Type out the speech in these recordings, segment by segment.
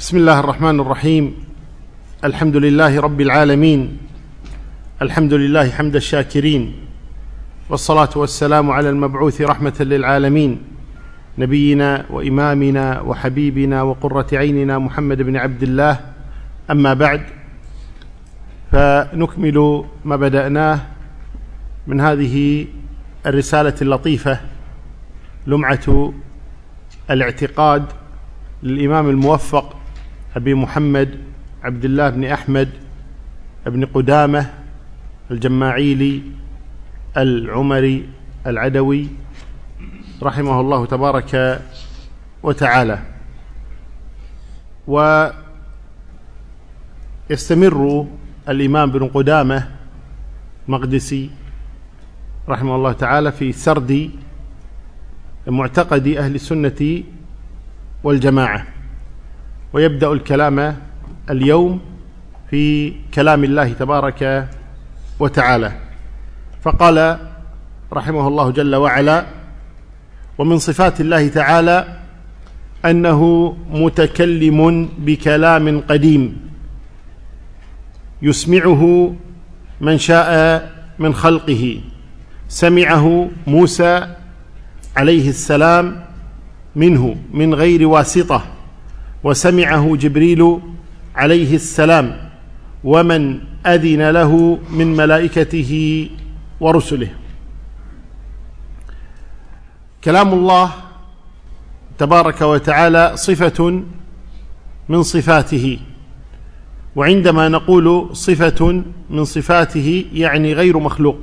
بسم الله الرحمن الرحيم. الحمد لله رب العالمين. الحمد لله حمد الشاكرين. والصلاة والسلام على المبعوث رحمة للعالمين. نبينا وإمامنا وحبيبنا وقرة عيننا محمد بن عبد الله. أما بعد فنكمل ما بدأناه من هذه الرسالة اللطيفة لمعة الاعتقاد للإمام الموفق أبي محمد عبد الله بن أحمد بن قدامة الجماعيلي العمري العدوي رحمه الله تبارك وتعالى. ويستمر الإمام بن قدامة مقدسي رحمه الله تعالى في سرد معتقد أهل السنة والجماعة. ويبدأ الكلام اليوم في كلام الله تبارك وتعالى. فقال رحمه الله جل وعلا ومن صفات الله تعالى أنه متكلم بكلام قديم يسمعه من شاء من خلقه سمعه موسى عليه السلام منه من غير واسطة وسمعه جبريل عليه السلام ومن أذن له من ملائكته ورسله. كلام الله تبارك وتعالى صفة من صفاته وعندما نقول صفة من صفاته يعني غير مخلوق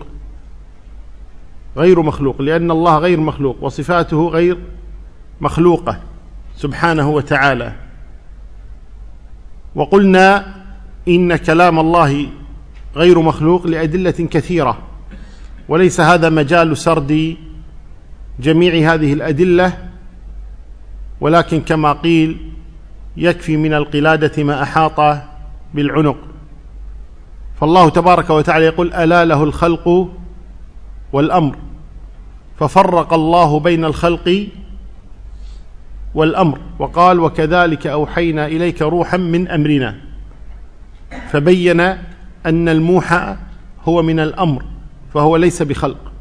غير مخلوق لأن الله غير مخلوق وصفاته غير مخلوقة سبحانه وتعالى. وقلنا إن كلام الله غير مخلوق لأدلة كثيرة وليس هذا مجال سرد جميع هذه الأدلة ولكن كما قيل يكفي من القلادة ما أحاط بالعنق. فالله تبارك وتعالى يقول ألا له الخلق والأمر ففرق الله بين الخلق والأمر وقال وكذلك أوحينا إليك روحا من أمرنا. فبين أن الموحى هو من الأمر فهو ليس بخلق.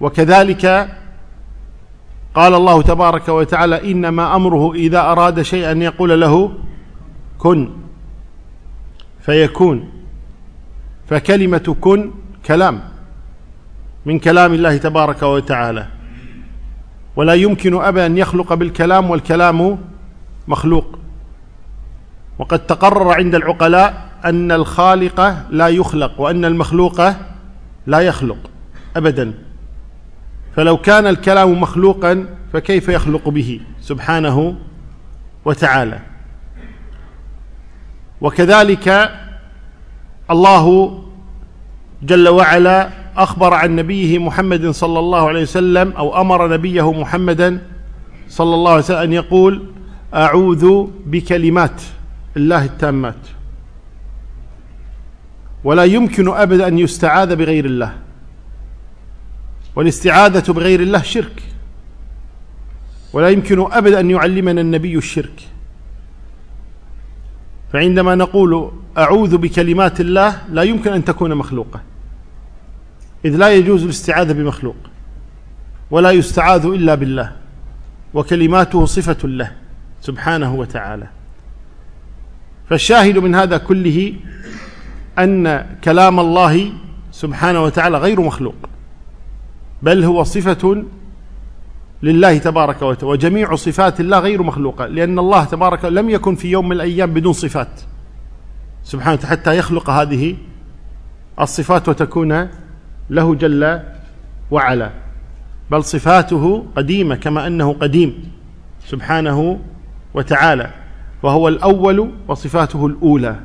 وكذلك قال الله تبارك وتعالى إنما أمره إذا أراد شيئا ان يقول له كن. فيكون. فكلمة كن كلام من كلام الله تبارك وتعالى. ولا يمكن ابدا أن يخلق بالكلام والكلام مخلوق. وقد تقرر عند العقلاء أن الخالق لا يخلق وأن المخلوق لا يخلق ابدا. فلو كان الكلام مخلوقا فكيف يخلق به سبحانه وتعالى؟ وكذلك الله جل وعلا أخبر عن نبيه محمد صلى الله عليه وسلم أو أمر نبيه محمدا صلى الله عليه وسلم أن يقول أعوذ بكلمات الله التامات. ولا يمكن أبدا أن يستعاذ بغير الله. والاستعاذة بغير الله شرك. ولا يمكن أبدا أن يعلمنا النبي الشرك. فعندما نقول أعوذ بكلمات الله لا يمكن أن تكون مخلوقة. إذ لا يجوز الاستعاذة بمخلوق ولا يستعاذ إلا بالله وكلماته صفة له سبحانه وتعالى. فالشاهد من هذا كله أن كلام الله سبحانه وتعالى غير مخلوق بل هو صفة لله تبارك وتعالى وجميع صفات الله غير مخلوقة لأن الله تبارك لم يكن في يوم من الأيام بدون صفات سبحانه حتى يخلق هذه الصفات وتكون له جل وعلا بل صفاته قديمة كما أنه قديم سبحانه وتعالى وهو الأول وصفاته الأولى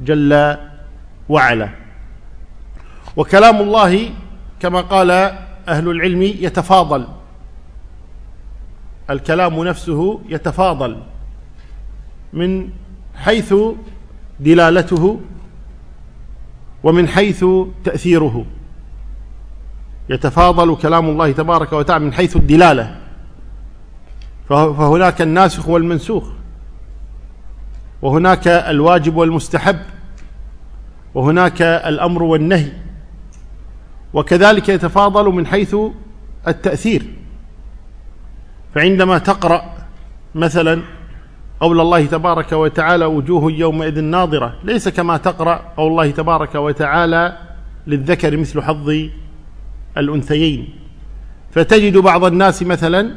جل وعلا. وكلام الله كما قال أهل العلم يتفاضل الكلام نفسه يتفاضل من حيث دلالته ومن حيث تأثيره. يتفاضل كلام الله تبارك وتعالى من حيث الدلالة. فهناك الناسخ والمنسوخ. وهناك الواجب والمستحب. وهناك الأمر والنهي. وكذلك يتفاضل من حيث التأثير. فعندما تقرأ مثلا قول الله تبارك وتعالى وجوه يومئذ ناظرة ليس كما تقرأ قول الله تبارك وتعالى للذكر مثل حظ الأنثيين. فتجد بعض الناس مثلا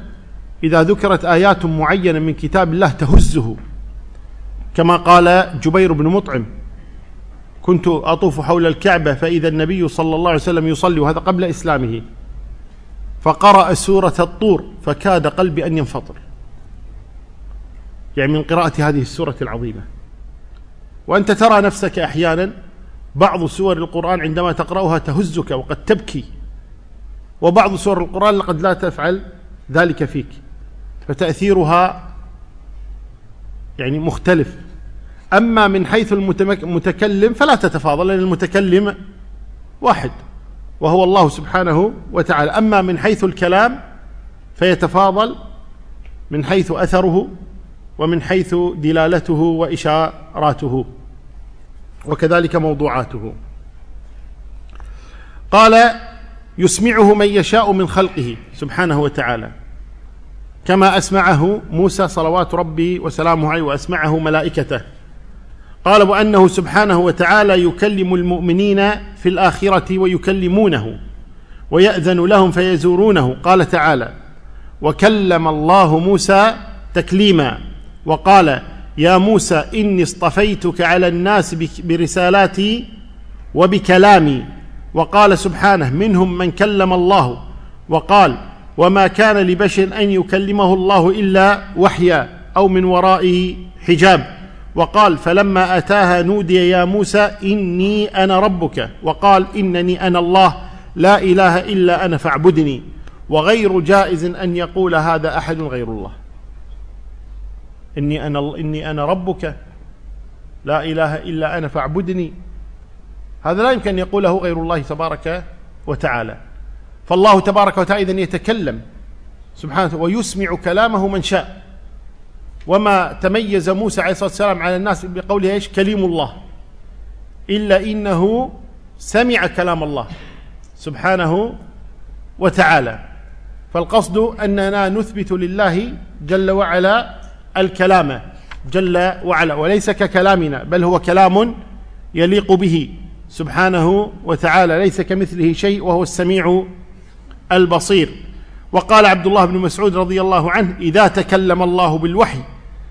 إذا ذكرت آيات معينة من كتاب الله تهزه. كما قال جبير بن مطعم كنت أطوف حول الكعبة فإذا النبي صلى الله عليه وسلم يصلي وهذا قبل إسلامه. فقرأ سورة الطور فكاد قلبي أن ينفطر. يعني من قراءة هذه السورة العظيمة. وأنت ترى نفسك أحيانا بعض سور القرآن عندما تقرأها تهزك وقد تبكي. وبعض سور القرآن قد لا تفعل ذلك فيك فتأثيرها يعني مختلف. أما من حيث المتكلم فلا تتفاضل لأن المتكلم واحد وهو الله سبحانه وتعالى. أما من حيث الكلام فيتفاضل من حيث أثره ومن حيث دلالته وإشاراته وكذلك موضوعاته. قال يسمعه من يشاء من خلقه سبحانه وتعالى. كما أسمعه موسى صلوات ربي وسلامه عليه وأسمعه ملائكته. قال وأنه سبحانه وتعالى يكلم المؤمنين في الآخرة ويكلمونه ويأذن لهم فيزورونه. قال تعالى وكلم الله موسى تكليما. وقال يا موسى إني اصطفيتك على الناس برسالاتي وبكلامي. وقال سبحانه منهم من كلم الله وقال وما كان لبشر أن يكلمه الله إلا وحيا أو من وراء حجاب. وقال فلما أتاها نودي يا موسى إني أنا ربك. وقال إنني أنا الله لا إله إلا أنا فاعبدني. وغير جائز أن يقول هذا أحد غير الله. إني أنا إني أنا ربك لا إله إلا أنا فاعبدني. هذا لا يمكن أن يقوله غير الله تبارك وتعالى. فالله تبارك وتعالى اذا يتكلم سبحانه ويسمع كلامه من شاء. وما تميز موسى عليه الصلاة والسلام على الناس بقوله إيش؟ كليم الله. إلا إنه سمع كلام الله سبحانه وتعالى. فالقصد أننا نثبت لله جل وعلا الكلام. جل وعلا. وليس ككلامنا بل هو كلام يليق به. سبحانه وتعالى ليس كمثله شيء وهو السميع البصير. وقال عبد الله بن مسعود رضي الله عنه إذا تكلم الله بالوحي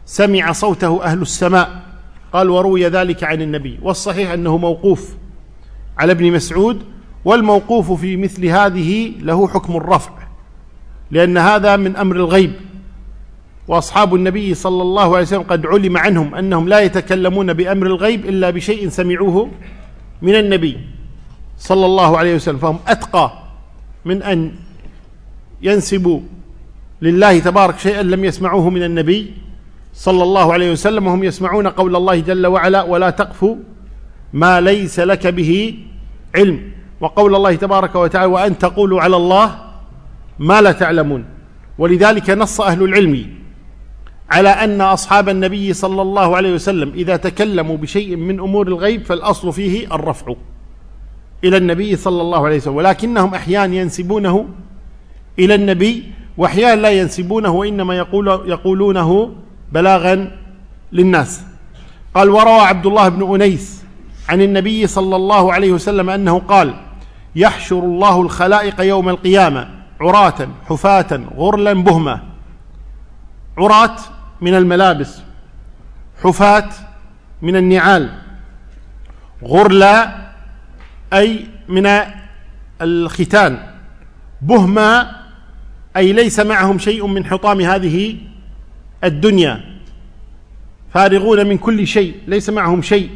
سمع صوته أهل السماء. قال وروي ذلك عن النبي. والصحيح أنه موقوف على ابن مسعود والموقوف في مثل هذه له حكم الرفع لأن هذا من أمر الغيب. وأصحاب النبي صلى الله عليه وسلم قد علم عنهم أنهم لا يتكلمون بأمر الغيب إلا بشيء سمعوه من النبي صلى الله عليه وسلم فهم أتقى من أن ينسبوا لله تبارك شيئا لم يسمعوه من النبي صلى الله عليه وسلم وهم يسمعون قول الله جل وعلا ولا تقف ما ليس لك به علم. وقول الله تبارك وتعالى وأن تقولوا على الله ما لا تعلمون. ولذلك نص أهل العلم على أن أصحاب النبي صلى الله عليه وسلم إذا تكلموا بشيء من أمور الغيب فالأصل فيه الرفع إلى النبي صلى الله عليه وسلم ولكنهم أحيانا ينسبونه إلى النبي وأحيانا لا ينسبونه وإنما يقول يقولونه بلاغا للناس. قال وروى عبد الله بن أنيس عن النبي صلى الله عليه وسلم أنه قال يحشر الله الخلائق يوم القيامة عراة حفاة غرلا بهمة عراة من الملابس حفاة من النعال غرلا أي من الختان بهما أي ليس معهم شيء من حطام هذه الدنيا. فارغون من كل شيء ليس معهم شيء.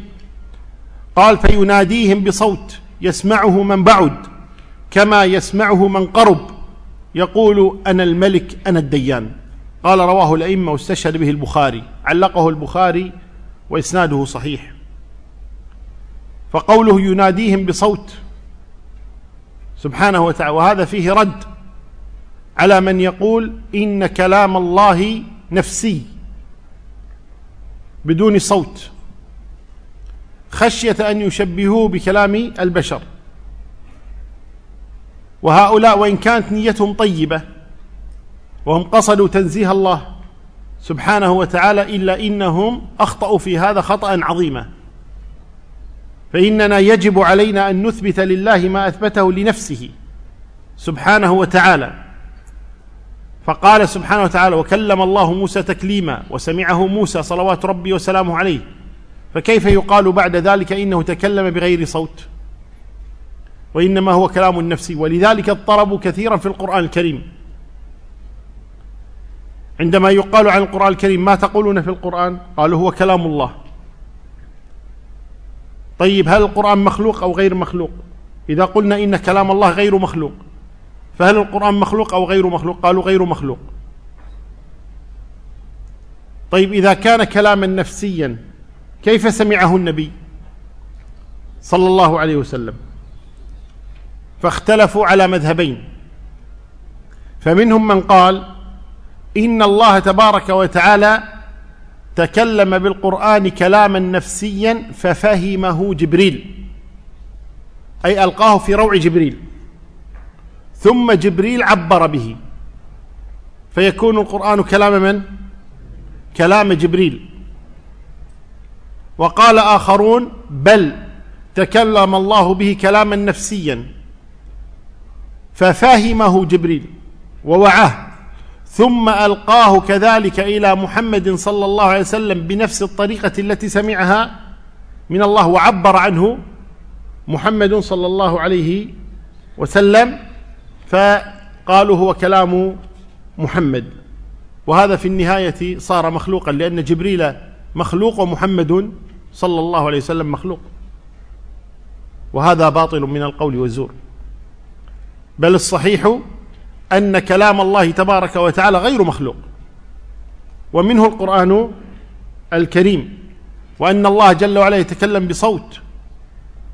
قال فيناديهم بصوت يسمعه من بعد كما يسمعه من قرب. يقول أنا الملك أنا الديان. قال رواه الأئمة واستشهد به البخاري علقه البخاري وإسناده صحيح. فقوله يناديهم بصوت سبحانه وتعالى وهذا فيه رد على من يقول إن كلام الله نفسي بدون صوت. خشية أن يشبهوه بكلام البشر. وهؤلاء وإن كانت نيتهم طيبة وهم قصدوا تنزيه الله سبحانه وتعالى إلا إنهم أخطأوا في هذا خطأ عظيما. فإننا يجب علينا أن نثبت لله ما أثبته لنفسه سبحانه وتعالى. فقال سبحانه وتعالى وكلم الله موسى تكليما وسمعه موسى صلوات ربي وسلامه عليه. فكيف يقال بعد ذلك إنه تكلم بغير صوت؟ وإنما هو كلام نفسي ولذلك اضطربوا كثيرا في القرآن الكريم. عندما يقال عن القرآن الكريم ما تقولون في القرآن؟ قالوا هو كلام الله. طيب هل القرآن مخلوق أو غير مخلوق؟ إذا قلنا إن كلام الله غير مخلوق فهل القرآن مخلوق أو غير مخلوق؟ قالوا غير مخلوق. طيب إذا كان كلاما نفسيا كيف سمعه النبي صلى الله عليه وسلم؟ فاختلفوا على مذهبين. فمنهم من قال إن الله تبارك وتعالى تكلم بالقرآن كلاما نفسيا ففهمه جبريل. أي ألقاه في روع جبريل. ثم جبريل عبر به. فيكون القرآن كلام من؟ كلام جبريل. وقال آخرون بل تكلم الله به كلاما نفسيا ففهمه جبريل. ووعاه. ثم ألقاه كذلك إلى محمد صلى الله عليه وسلم بنفس الطريقة التي سمعها من الله وعبر عنه محمد صلى الله عليه وسلم فقالوا هو كلام محمد. وهذا في النهاية صار مخلوقا لأن جبريل مخلوق ومحمد صلى الله عليه وسلم مخلوق. وهذا باطل من القول والزور. بل الصحيح أن كلام الله تبارك وتعالى غير مخلوق. ومنه القرآن الكريم وأن الله جل وعلا يتكلم بصوت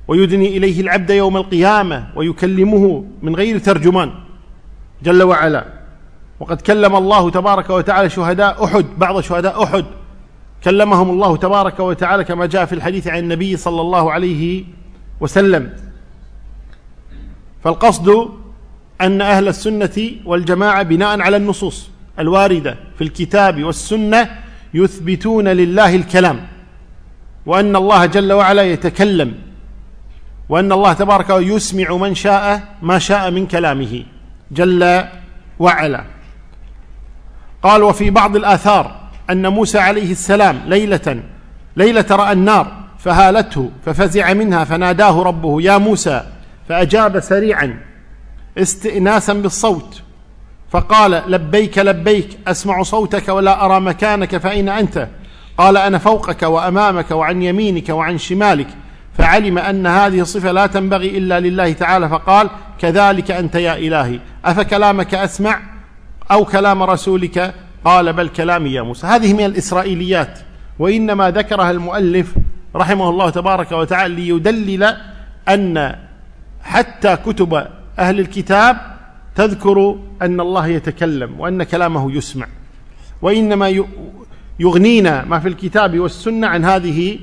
ويدني إليه العبد يوم القيامة ويكلمه من غير ترجمان جل وعلا. وقد كلم الله تبارك وتعالى شهداء أحد بعض شهداء أحد. كلمهم الله تبارك وتعالى كما جاء في الحديث عن النبي صلى الله عليه وسلم. فالقصد أن أهل السنة والجماعة بناء على النصوص الواردة في الكتاب والسنة يثبتون لله الكلام وأن الله جل وعلا يتكلم وأن الله تبارك يسمع من شاء ما شاء من كلامه جل وعلا. قال وفي بعض الآثار أن موسى عليه السلام ليلة ليلة رأى النار فهالته ففزع منها فناداه ربه يا موسى فأجاب سريعا استئناسا بالصوت. فقال لبيك لبيك أسمع صوتك ولا أرى مكانك فأين أنت؟ قال أنا فوقك وأمامك وعن يمينك وعن شمالك. فعلم أن هذه الصفة لا تنبغي إلا لله تعالى فقال كذلك أنت يا إلهي. أفكلامك أسمع أو كلام رسولك؟ قال بل كلامي يا موسى. هذه من الإسرائيليات. وإنما ذكرها المؤلف رحمه الله تبارك وتعالى ليدلل أن حتى كتب أهل الكتاب تذكر أن الله يتكلم وأن كلامه يسمع وإنما يغنينا ما في الكتاب والسنة عن هذه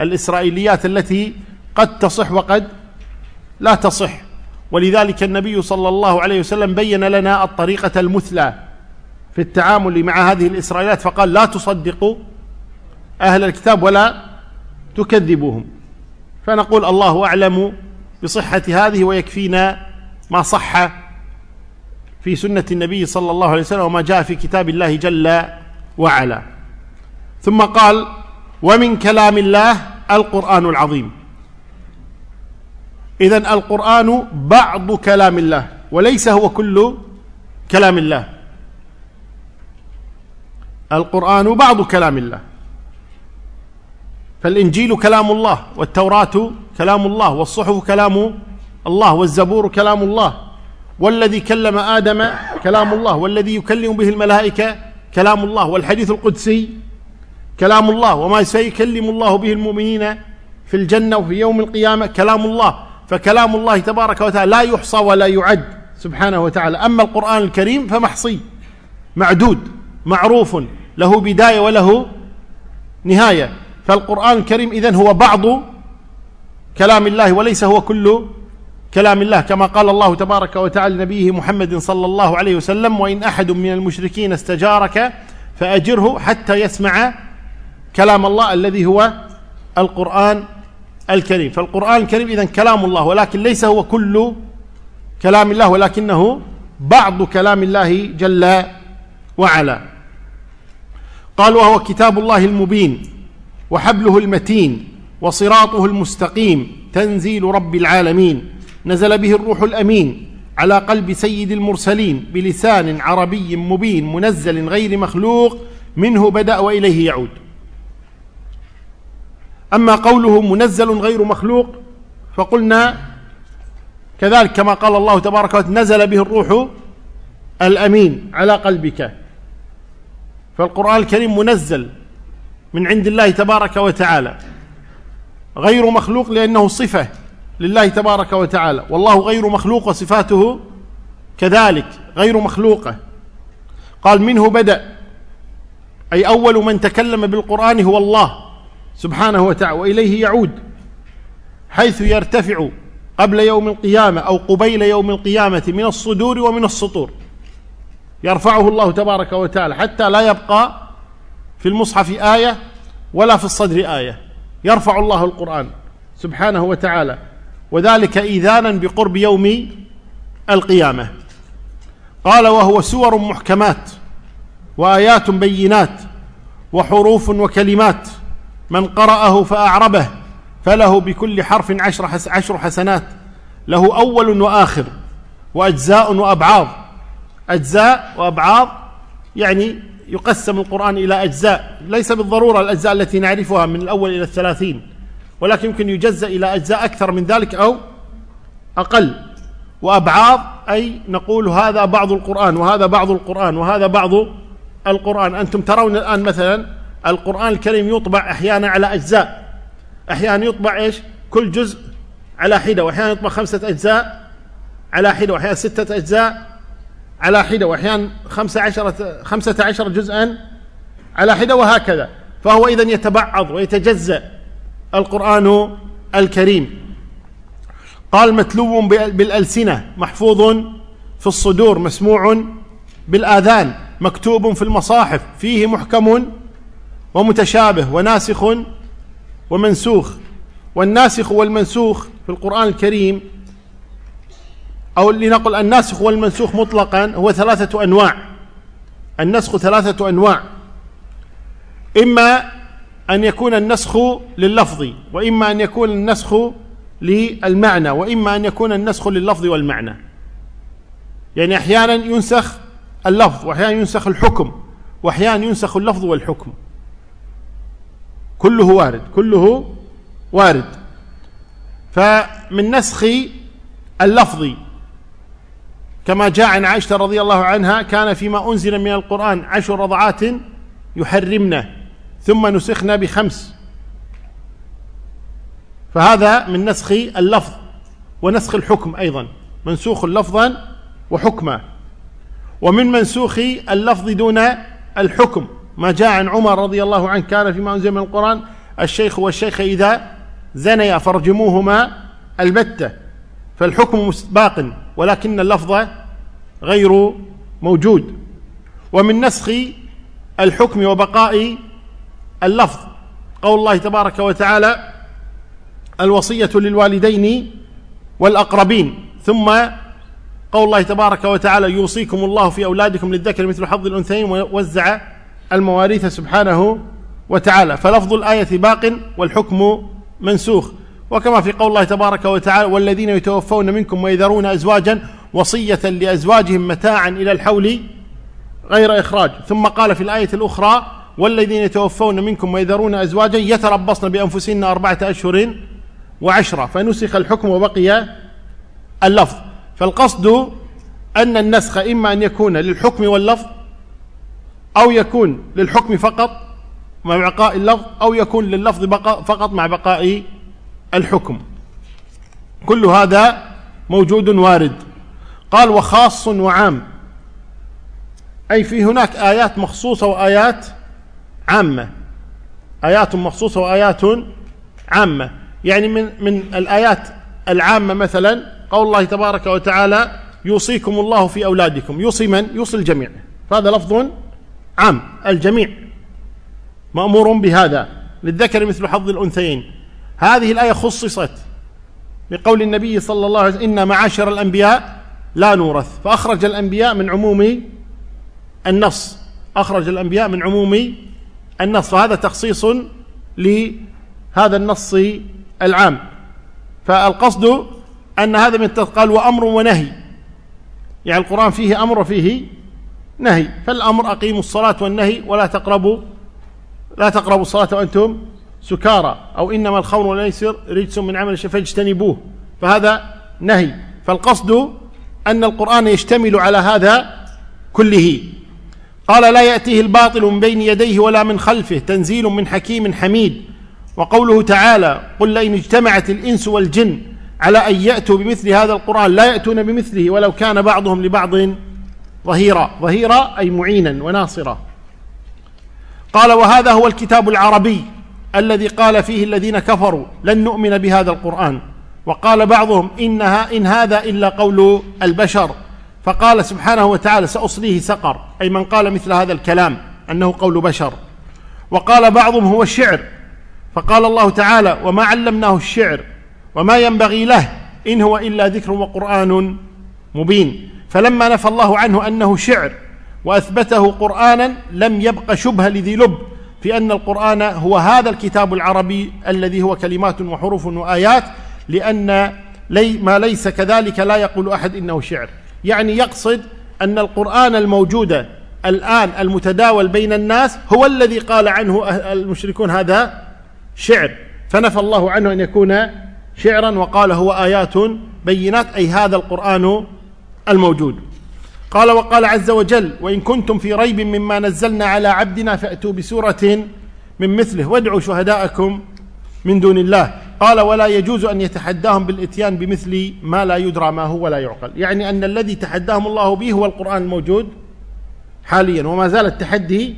الإسرائيليات التي قد تصح وقد لا تصح. ولذلك النبي صلى الله عليه وسلم بين لنا الطريقة المثلى في التعامل مع هذه الإسرائيليات فقال لا تصدقوا أهل الكتاب ولا تكذبوهم. فنقول الله أعلم بصحة هذه ويكفينا ما صح في سنة النبي صلى الله عليه وسلم وما جاء في كتاب الله جل وعلا. ثم قال ومن كلام الله القرآن العظيم. إذا القرآن بعض كلام الله وليس هو كل كلام الله. القرآن بعض كلام الله. فالإنجيل كلام الله والتوراة كلام الله والصحف كلام الله والزبور كلام الله والذي كلم آدم كلام الله والذي يكلم به الملائكة كلام الله والحديث القدسي كلام الله وما سيكلم الله به المؤمنين في الجنة وفي يوم القيامة كلام الله فكلام الله تبارك وتعالى لا يحصى ولا يعد سبحانه وتعالى أما القرآن الكريم فمحصي معدود معروف له بداية وله نهاية فالقرآن الكريم إذن هو بعض كلام الله وليس هو كل كلام الله كما قال الله تبارك وتعالى لنبيه محمد صلى الله عليه وسلم وإن أحد من المشركين استجارك فأجره حتى يسمع كلام الله الذي هو القرآن الكريم. فالقرآن الكريم إذن كلام الله ولكن ليس هو كل كلام الله ولكنه بعض كلام الله جل وعلا. قال وهو كتاب الله المبين وحبله المتين وصراطه المستقيم تنزيل رب العالمين نزل به الروح الأمين على قلب سيد المرسلين بلسان عربي مبين منزل غير مخلوق منه بدأ وإليه يعود. أما قوله منزل غير مخلوق فقلنا كذلك كما قال الله تبارك وتعالى نزل به الروح الأمين على قلبك. فالقرآن الكريم منزل من عند الله تبارك وتعالى. غير مخلوق لأنه صفة لله تبارك وتعالى. والله غير مخلوق وصفاته كذلك غير مخلوقة. قال منه بدأ أي أول من تكلم بالقرآن هو الله سبحانه وتعالى وإليه يعود حيث يرتفع قبل يوم القيامة أو قبيل يوم القيامة من الصدور ومن السطور. يرفعه الله تبارك وتعالى حتى لا يبقى في المصحف آية ولا في الصدر آية. يرفع الله القرآن سبحانه وتعالى وذلك إيذانا بقرب يوم القيامة. قال وهو سور محكمات وآيات بينات وحروف وكلمات من قرأه فأعربه فله بكل حرف عشر, حس عشر حسنات له أول وآخر وأجزاء وأبعاض. أجزاء وأبعاض يعني يقسم القرآن إلى أجزاء. ليس بالضرورة الأجزاء التي نعرفها من الأول إلى الثلاثين. ولكن يمكن يجزأ إلى أجزاء أكثر من ذلك أو أقل. وأبعاض أي نقول هذا بعض القرآن وهذا بعض القرآن وهذا بعض القرآن. أنتم ترون الآن مثلا القرآن الكريم يطبع أحيانا على أجزاء. أحيانا يطبع إيش؟ كل جزء على حدة. وأحيانا يطبع خمسة أجزاء على حدة. وأحيانا ستة أجزاء على حدة وأحيانا خمسة عشرة, خمسة عشر جزءا على حدة وهكذا. فهو إذا يتبعض ويتجزأ القرآن الكريم. قال متلو بالألسنة محفوظ في الصدور مسموع بالآذان مكتوب في المصاحف فيه محكم ومتشابه وناسخ ومنسوخ. والناسخ والمنسوخ في القرآن الكريم أو لنقل الناسخ والمنسوخ مطلقا هو ثلاثة أنواع. النسخ ثلاثة أنواع. إما أن يكون النسخ لللفظ وإما أن يكون النسخ للمعنى وإما أن يكون النسخ لللفظ والمعنى. يعني أحيانا ينسخ اللفظ وأحيانا ينسخ الحكم وأحيانا ينسخ اللفظ والحكم. كله وارد كله وارد. فمن نسخ اللفظ كما جاء عن عائشة رضي الله عنها كان فيما أنزل من القرآن عشر رضعات يحرمنا ثم نسخنا بخمس. فهذا من نسخ اللفظ ونسخ الحكم أيضا. منسوخ لفظا وحكما ومن منسوخ اللفظ دون الحكم. ما جاء عن عمر رضي الله عنه كان فيما أنزل من القرآن الشيخ والشيخ إذا زنيا فرجموهما البتة. فالحكم باق ولكن اللفظ غير موجود. ومن نسخ الحكم وبقاء اللفظ قول الله تبارك وتعالى الوصية للوالدين والأقربين. ثم قول الله تبارك وتعالى يوصيكم الله في أولادكم للذكر مثل حظ الأنثيين ووزع المواريث سبحانه وتعالى. فلفظ الآية باق والحكم منسوخ. وكما في قول الله تبارك وتعالى والذين يتوفون منكم ويذرون أزواجا وصية لأزواجهم متاعا إلى الحول غير إخراج. ثم قال في الآية الأخرى والذين يتوفون منكم ويذرون أزواجا يتربصن بأنفسهن أربعة أشهر وعشرة. فنسخ الحكم وبقي اللفظ. فالقصد أن النسخ إما أن يكون للحكم واللفظ أو يكون للحكم فقط مع بقاء اللفظ أو يكون لللفظ فقط مع بقاء الحكم. كل هذا موجود وارد. قال وخاص وعام. أي في هناك آيات مخصوصة وآيات عامة. آيات مخصوصة وآيات عامة. يعني من من الآيات العامة مثلا قول الله تبارك وتعالى يوصيكم الله في أولادكم. يوصي من؟ يوصي الجميع. فهذا لفظ عام. الجميع مأمور بهذا. للذكر مثل حظ الأنثيين. هذه الآية خصصت بقول النبي صلى الله عليه وسلم إن معاشر الأنبياء لا نورث. فأخرج الأنبياء من عموم النص. أخرج الأنبياء من عموم النص. فهذا تخصيص لهذا النص العام. فالقصد أن هذا من قال وأمر ونهي. يعني القرآن فيه أمر وفيه نهي. فالأمر أقيموا الصلاة والنهي ولا تقربوا لا تقربوا الصلاة وأنتم سكارى أو إنما الخمر والميسر رجس من عمل الشيطان فاجتنبوه. فهذا نهي. فالقصد أن القرآن يشتمل على هذا كله. قال لا يأتيه الباطل من بين يديه ولا من خلفه تنزيل من حكيم حميد. وقوله تعالى قل لئن اجتمعت الإنس والجن على أن يأتوا بمثل هذا القرآن. لا يأتون بمثله ولو كان بعضهم لبعض ظهيرا. ظهيرا أي معينا وناصرا. قال وهذا هو الكتاب العربي. الذي قال فيه الذين كفروا لن نؤمن بهذا القرآن. وقال بعضهم إنها إن هذا إلا قول البشر. فقال سبحانه وتعالى سأصليه سقر. أي من قال مثل هذا الكلام أنه قول بشر. وقال بعضهم هو الشعر. فقال الله تعالى وما علمناه الشعر وما ينبغي له إن هو إلا ذكر وقرآن مبين. فلما نفى الله عنه أنه شعر وأثبته قرآنا لم يبق شبهة لذي لب. في أن القرآن هو هذا الكتاب العربي الذي هو كلمات وحروف وآيات لأن لي ما ليس كذلك لا يقول أحد إنه شعر. يعني يقصد أن القرآن الموجود الآن المتداول بين الناس هو الذي قال عنه المشركون هذا شعر. فنفى الله عنه أن يكون شعرا وقال هو آيات بينات أي هذا القرآن الموجود. قال وقال عز وجل وإن كنتم في ريب مما نزلنا على عبدنا فأتوا بسورة من مثله وادعوا شهداءكم من دون الله. قال ولا يجوز أن يتحداهم بالإتيان بمثل ما لا يدرى ما هو ولا يعقل. يعني أن الذي تحداهم الله به هو القرآن الموجود حاليا وما زال التحدي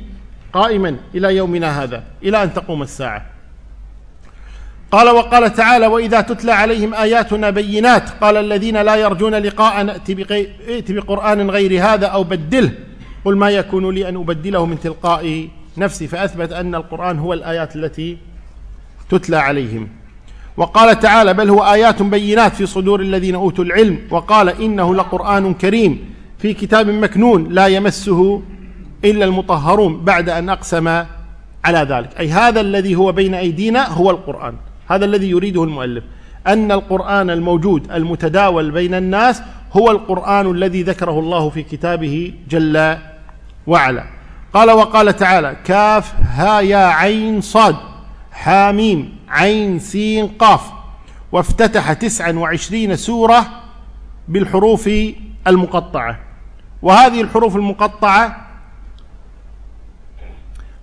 قائما إلى يومنا هذا إلى أن تقوم الساعة. قال وقال تعالى وإذا تتلى عليهم آياتنا بينات قال الذين لا يرجون لقاء ائت بقرآن غير هذا أو بدله قل ما يكون لي أن أبدله من تلقاء نفسي فأثبت أن القرآن هو الآيات التي تتلى عليهم. وقال تعالى بل هو آيات بينات في صدور الذين أوتوا العلم. وقال إنه لقرآن كريم في كتاب مكنون لا يمسه إلا المطهرون بعد أن أقسم على ذلك. أي هذا الذي هو بين أيدينا هو القرآن. هذا الذي يريده المؤلف. أن القرآن الموجود المتداول بين الناس هو القرآن الذي ذكره الله في كتابه جل وعلا. قال وقال تعالى كاف ها يا عين صاد. حاميم عين سين قاف. وافتتح تسعا وعشرين سورة بالحروف المقطعة. وهذه الحروف المقطعة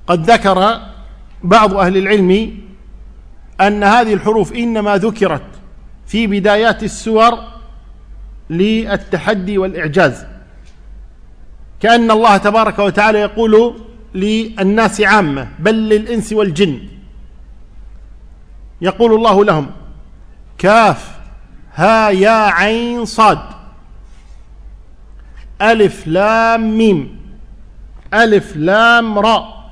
قد ذكر بعض أهل العلم أن هذه الحروف إنما ذكرت في بدايات السور للتحدي والإعجاز. كأن الله تبارك وتعالى يقول للناس عامة بل للإنس والجن. يقول الله لهم كاف ها يا عين صاد. ألف لام ميم. ألف لام راء.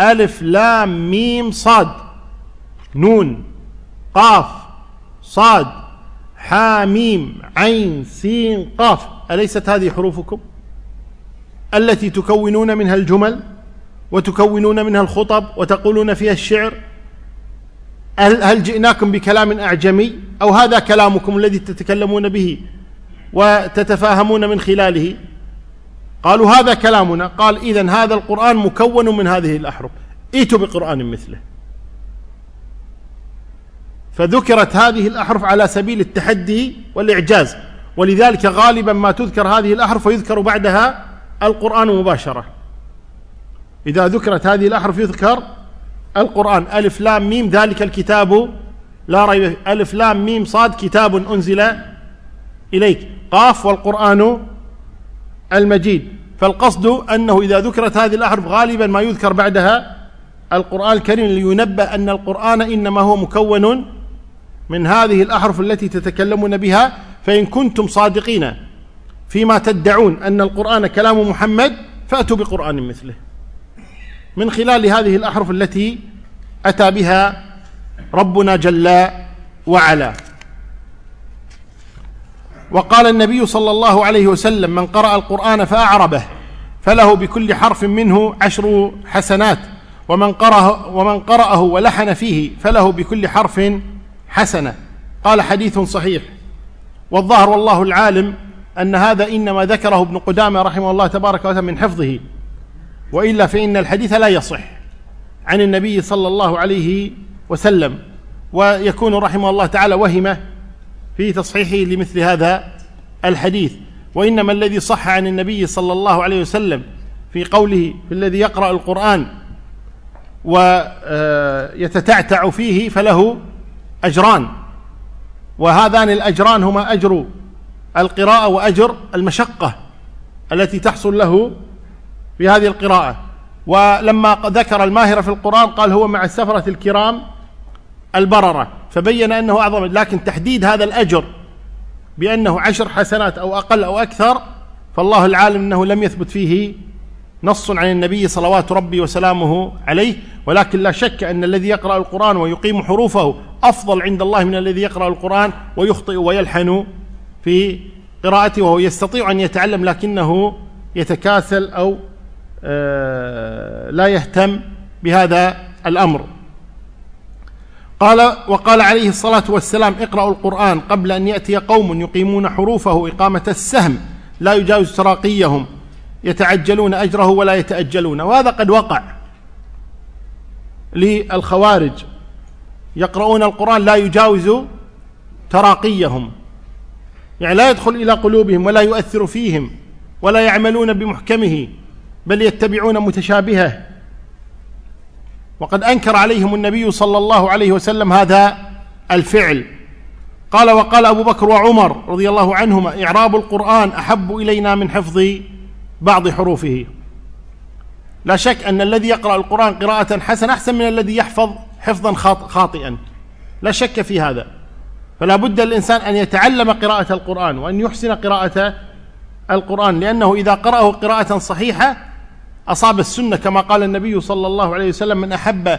ألف لام ميم صاد. نون قاف صاد حاميم عين سين قاف. أليست هذه حروفكم التي تكونون منها الجمل وتكونون منها الخطب وتقولون فيها الشعر؟ هل, هل جئناكم بكلام أعجمي أو هذا كلامكم الذي تتكلمون به وتتفاهمون من خلاله؟ قالوا هذا كلامنا. قال إذن هذا القرآن مكون من هذه الأحرف. ائتوا بقرآن مثله. فذكرت هذه الأحرف على سبيل التحدي والإعجاز ولذلك غالبا ما تذكر هذه الأحرف ويذكر بعدها القرآن مباشرة. إذا ذكرت هذه الأحرف يذكر القرآن. ألف لام ميم ذلك الكتاب. لا ريب ألف لام ميم صاد كتاب أنزل إليك. قاف والقرآن المجيد. فالقصد أنه إذا ذكرت هذه الأحرف غالبا ما يذكر بعدها القرآن الكريم. لينبه أن القرآن إنما هو مكون من هذه الأحرف التي تتكلمون بها فإن كنتم صادقين فيما تدعون أن القرآن كلام محمد فأتوا بقرآن مثله. من خلال هذه الأحرف التي أتى بها ربنا جل وعلا. وقال النبي صلى الله عليه وسلم من قرأ القرآن فأعربه فله بكل حرف منه عشر حسنات ومن قرأه, ومن قرأه ولحن فيه فله بكل حرف حسنة. قال حديث صحيح. والظاهر والله العالم أن هذا إنما ذكره ابن قدامة رحمه الله تبارك وتعالى من حفظه. وإلا فإن الحديث لا يصح عن النبي صلى الله عليه وسلم. ويكون رحمه الله تعالى وهمة في تصحيحه لمثل هذا الحديث. وإنما الذي صح عن النبي صلى الله عليه وسلم في قوله في الذي يقرأ القرآن ويتتعتع فيه فله أجران. وهذان الأجران هما أجر القراءة وأجر المشقة التي تحصل له في هذه القراءة. ولما ذكر الماهر في القرآن قال هو مع السفرة الكرام البررة فبين أنه أعظم. لكن تحديد هذا الأجر بأنه عشر حسنات أو أقل أو أكثر فالله العالم أنه لم يثبت فيه نص عن النبي صلوات ربي وسلامه عليه ولكن لا شك أن الذي يقرأ القرآن ويقيم حروفه أفضل عند الله من الذي يقرأ القرآن ويخطئ ويلحن في قراءته وهو يستطيع أن يتعلم لكنه يتكاسل أو آه، لا يهتم بهذا الأمر. قال وقال عليه الصلاة والسلام اقرأوا القرآن قبل أن يأتي قوم يقيمون حروفه إقامة السهم لا يجاوز تراقيهم. يتعجلون أجره ولا يتأجلون وهذا قد وقع للخوارج. يقرؤون القرآن لا يجاوز تراقيهم يعني لا يدخل إلى قلوبهم ولا يؤثر فيهم ولا يعملون بمحكمه بل يتبعون متشابهه. وقد أنكر عليهم النبي صلى الله عليه وسلم هذا الفعل. قال وقال أبو بكر وعمر رضي الله عنهما إعراب القرآن أحب إلينا من حفظ بعض حروفه. لا شك أن الذي يقرأ القرآن قراءة حسنة أحسن من الذي يحفظ حفظا خاطئا. لا شك في هذا. فلا بد الإنسان أن يتعلم قراءة القرآن وأن يحسن قراءة القرآن لأنه إذا قرأه قراءة صحيحة أصاب السنة كما قال النبي صلى الله عليه وسلم من أحب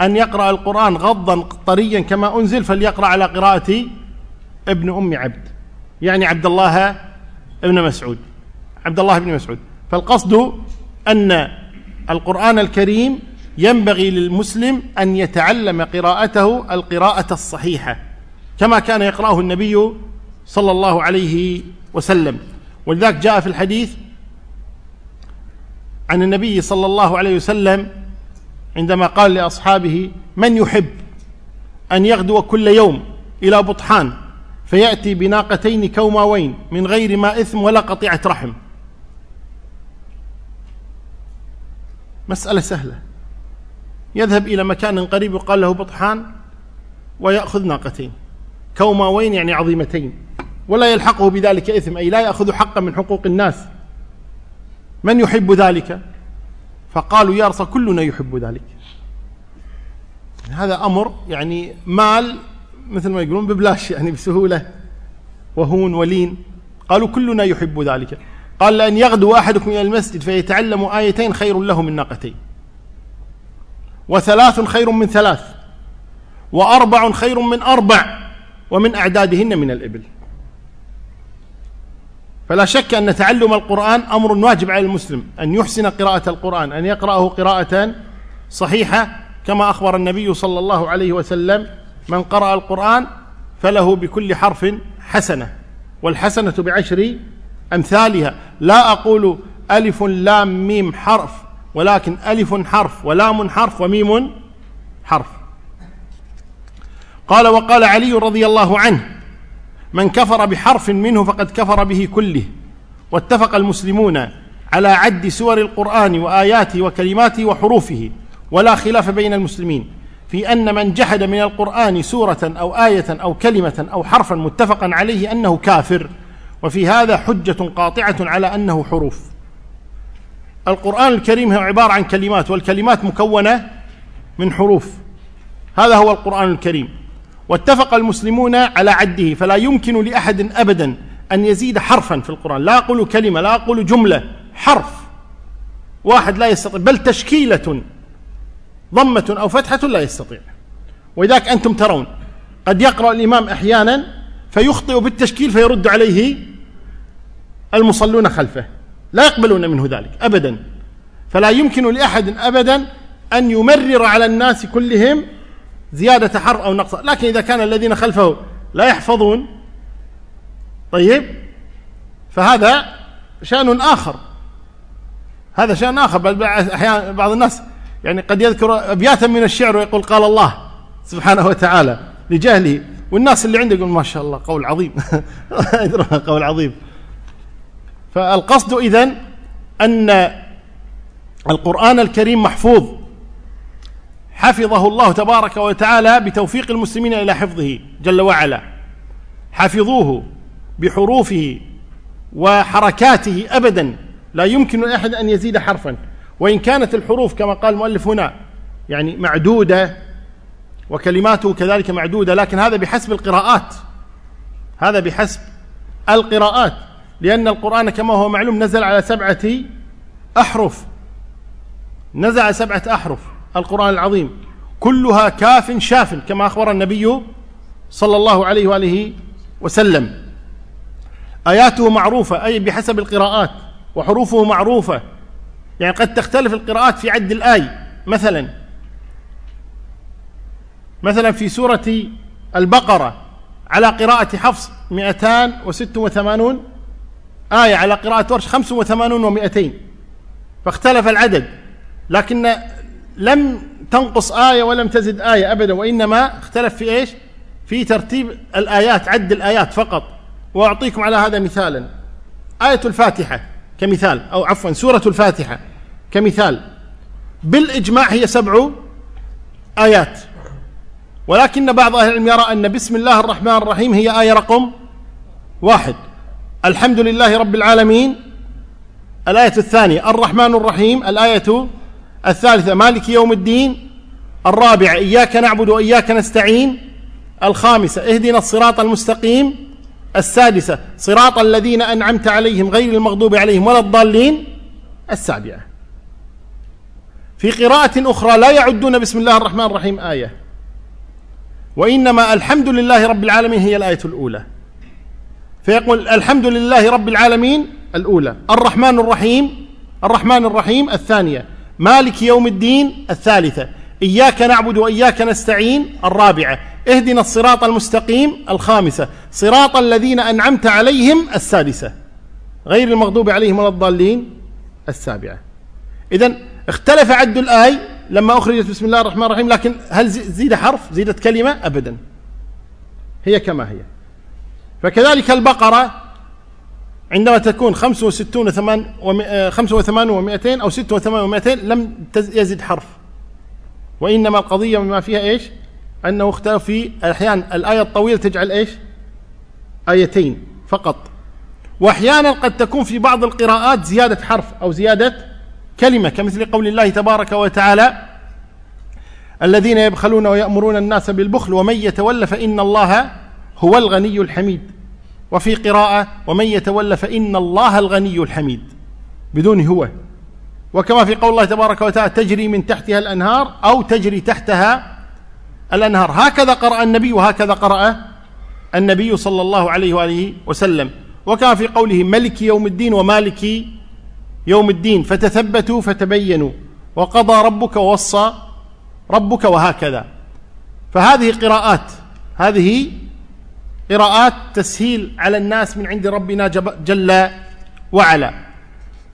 أن يقرأ القرآن غضا طريا كما أنزل فليقرأ على قراءة ابن أم عبد. يعني عبد الله ابن مسعود. عبد الله بن مسعود. فالقصد أن القرآن الكريم ينبغي للمسلم أن يتعلم قراءته القراءة الصحيحة كما كان يقرأه النبي صلى الله عليه وسلم. ولذلك جاء في الحديث عن النبي صلى الله عليه وسلم عندما قال لأصحابه من يحب أن يغدو كل يوم إلى بطحان فيأتي بناقتين كوماوين من غير ما إثم ولا قطيعة رحم؟ مسألة سهلة. يذهب إلى مكان قريب يقال له بطحان ويأخذ ناقتين. كوماوين يعني عظيمتين. ولا يلحقه بذلك إثم أي لا يأخذ حقا من حقوق الناس. من يحب ذلك؟ فقالوا يا رسول كلنا يحب ذلك. هذا أمر يعني مال مثل ما يقولون ببلاش يعني بسهولة. وهون ولين. قالوا كلنا يحب ذلك. قال لأن يغدو أحدكم إلى المسجد فيتعلم آيتين خير له من ناقتين. وثلاث خير من ثلاث وأربع خير من أربع ومن أعدادهن من الإبل. فلا شك أن تعلم القرآن أمر واجب على المسلم أن يحسن قراءة القرآن أن يقرأه قراءة صحيحة كما أخبر النبي صلى الله عليه وسلم من قرأ القرآن فله بكل حرف حسنة والحسنة بعشر أمثالها. لا أقول ألف لام ميم حرف ولكن ألف حرف ولام حرف وميم حرف. قال وقال علي رضي الله عنه من كفر بحرف منه فقد كفر به كله واتفق المسلمون على عد سور القرآن وآياته وكلماته وحروفه ولا خلاف بين المسلمين في أن من جحد من القرآن سورة أو آية أو كلمة أو حرفا متفقا عليه أنه كافر. وفي هذا حجة قاطعة على أنه حروف. القرآن الكريم هو عبارة عن كلمات والكلمات مكونة من حروف. هذا هو القرآن الكريم. واتفق المسلمون على عده فلا يمكن لأحد أبدا أن يزيد حرفا في القرآن. لا أقول كلمة لا أقول جملة حرف. واحد لا يستطيع بل تشكيلة. ضمة أو فتحة لا يستطيع. ولذلك أنتم ترون قد يقرأ الإمام أحيانا فيخطئ بالتشكيل فيرد عليه المصلون خلفه. لا يقبلون منه ذلك أبدا. فلا يمكن لأحد أبدا أن يمرر على الناس كلهم زيادة حرف أو نقص. لكن إذا كان الذين خلفه لا يحفظون طيب فهذا شأن آخر. هذا شأن آخر. بل أحيانا بعض الناس يعني قد يذكر أبياتا من الشعر ويقول قال الله سبحانه وتعالى لجهله. والناس اللي عنده يقول ما شاء الله قول عظيم. قول عظيم. فالقصد إذن أن القرآن الكريم محفوظ. حفظه الله تبارك وتعالى بتوفيق المسلمين إلى حفظه جل وعلا. حفظوه بحروفه وحركاته أبدا. لا يمكن لأحد أن يزيد حرفا. وإن كانت الحروف كما قال المؤلف هنا يعني معدودة وكلماته كذلك معدودة لكن هذا بحسب القراءات. هذا بحسب القراءات. لأن القرآن كما هو معلوم نزل على سبعة أحرف. نزل على سبعة أحرف القرآن العظيم. كلها كاف شاف كما أخبر النبي صلى الله عليه وآله وسلم. آياته معروفة أي بحسب القراءات وحروفه معروفة. يعني قد تختلف القراءات في عد الآي مثلا. مثلا في سورة البقرة على قراءة حفص 286 آية على قراءة ورش 85 و200 فاختلف العدد لكن لم تنقص آية ولم تزد آية أبدا وإنما اختلف في إيش؟ في ترتيب الآيات عد الآيات فقط. وأعطيكم على هذا مثالا. آية الفاتحة كمثال أو عفوا سورة الفاتحة كمثال. بالإجماع هي سبع آيات. ولكن بعض أهل العلم يرى أن بسم الله الرحمن الرحيم هي آية رقم واحد. الحمد لله رب العالمين. الآية الثانية الرحمن الرحيم. الآية الثالثة مالك يوم الدين. الرابعة إياك نعبد وإياك نستعين. الخامسة اهدنا الصراط المستقيم. السادسة صراط الذين أنعمت عليهم غير المغضوب عليهم ولا الضالين. السابعة في قراءة أخرى لا يعدون بسم الله الرحمن الرحيم آية. وإنما الحمد لله رب العالمين هي الآية الأولى. فيقول الحمد لله رب العالمين الأولى الرحمن الرحيم الرحمن الرحيم الثانية مالك يوم الدين الثالثة إياك نعبد وإياك نستعين الرابعة اهدنا الصراط المستقيم الخامسة صراط الذين أنعمت عليهم السادسة غير المغضوب عليهم ولا الضالين السابعة. إذا اختلف عد الآي لما أخرجت بسم الله الرحمن الرحيم لكن هل زيد حرف؟ زيدت كلمة؟ أبدا. هي كما هي. فكذلك البقرة عندما تكون 65 85 و200 أو 86 و200 لم يزد حرف. وإنما القضية بما فيها إيش؟ أنه اختلف في أحيانا الآية الطويلة تجعل إيش؟ آيتين فقط. وأحيانا قد تكون في بعض القراءات زيادة حرف أو زيادة كلمة كمثل قول الله تبارك وتعالى الذين يبخلون ويأمرون الناس بالبخل ومن يتولى فإن الله هو الغني الحميد. وفي قراءة ومن يتولى فإن الله الغني الحميد بدون هو. وكما في قول الله تبارك وتعالى تجري من تحتها الأنهار أو تجري تحتها الأنهار. هكذا قرأ النبي وهكذا قرأ النبي صلى الله عليه وآله وسلم. وكما في قوله ملك يوم الدين ومالك يوم الدين فتثبتوا فتبينوا. وقضى ربك ووصى ربك وهكذا. فهذه قراءات هذه قراءات تسهيل على الناس من عند ربنا جل وعلا.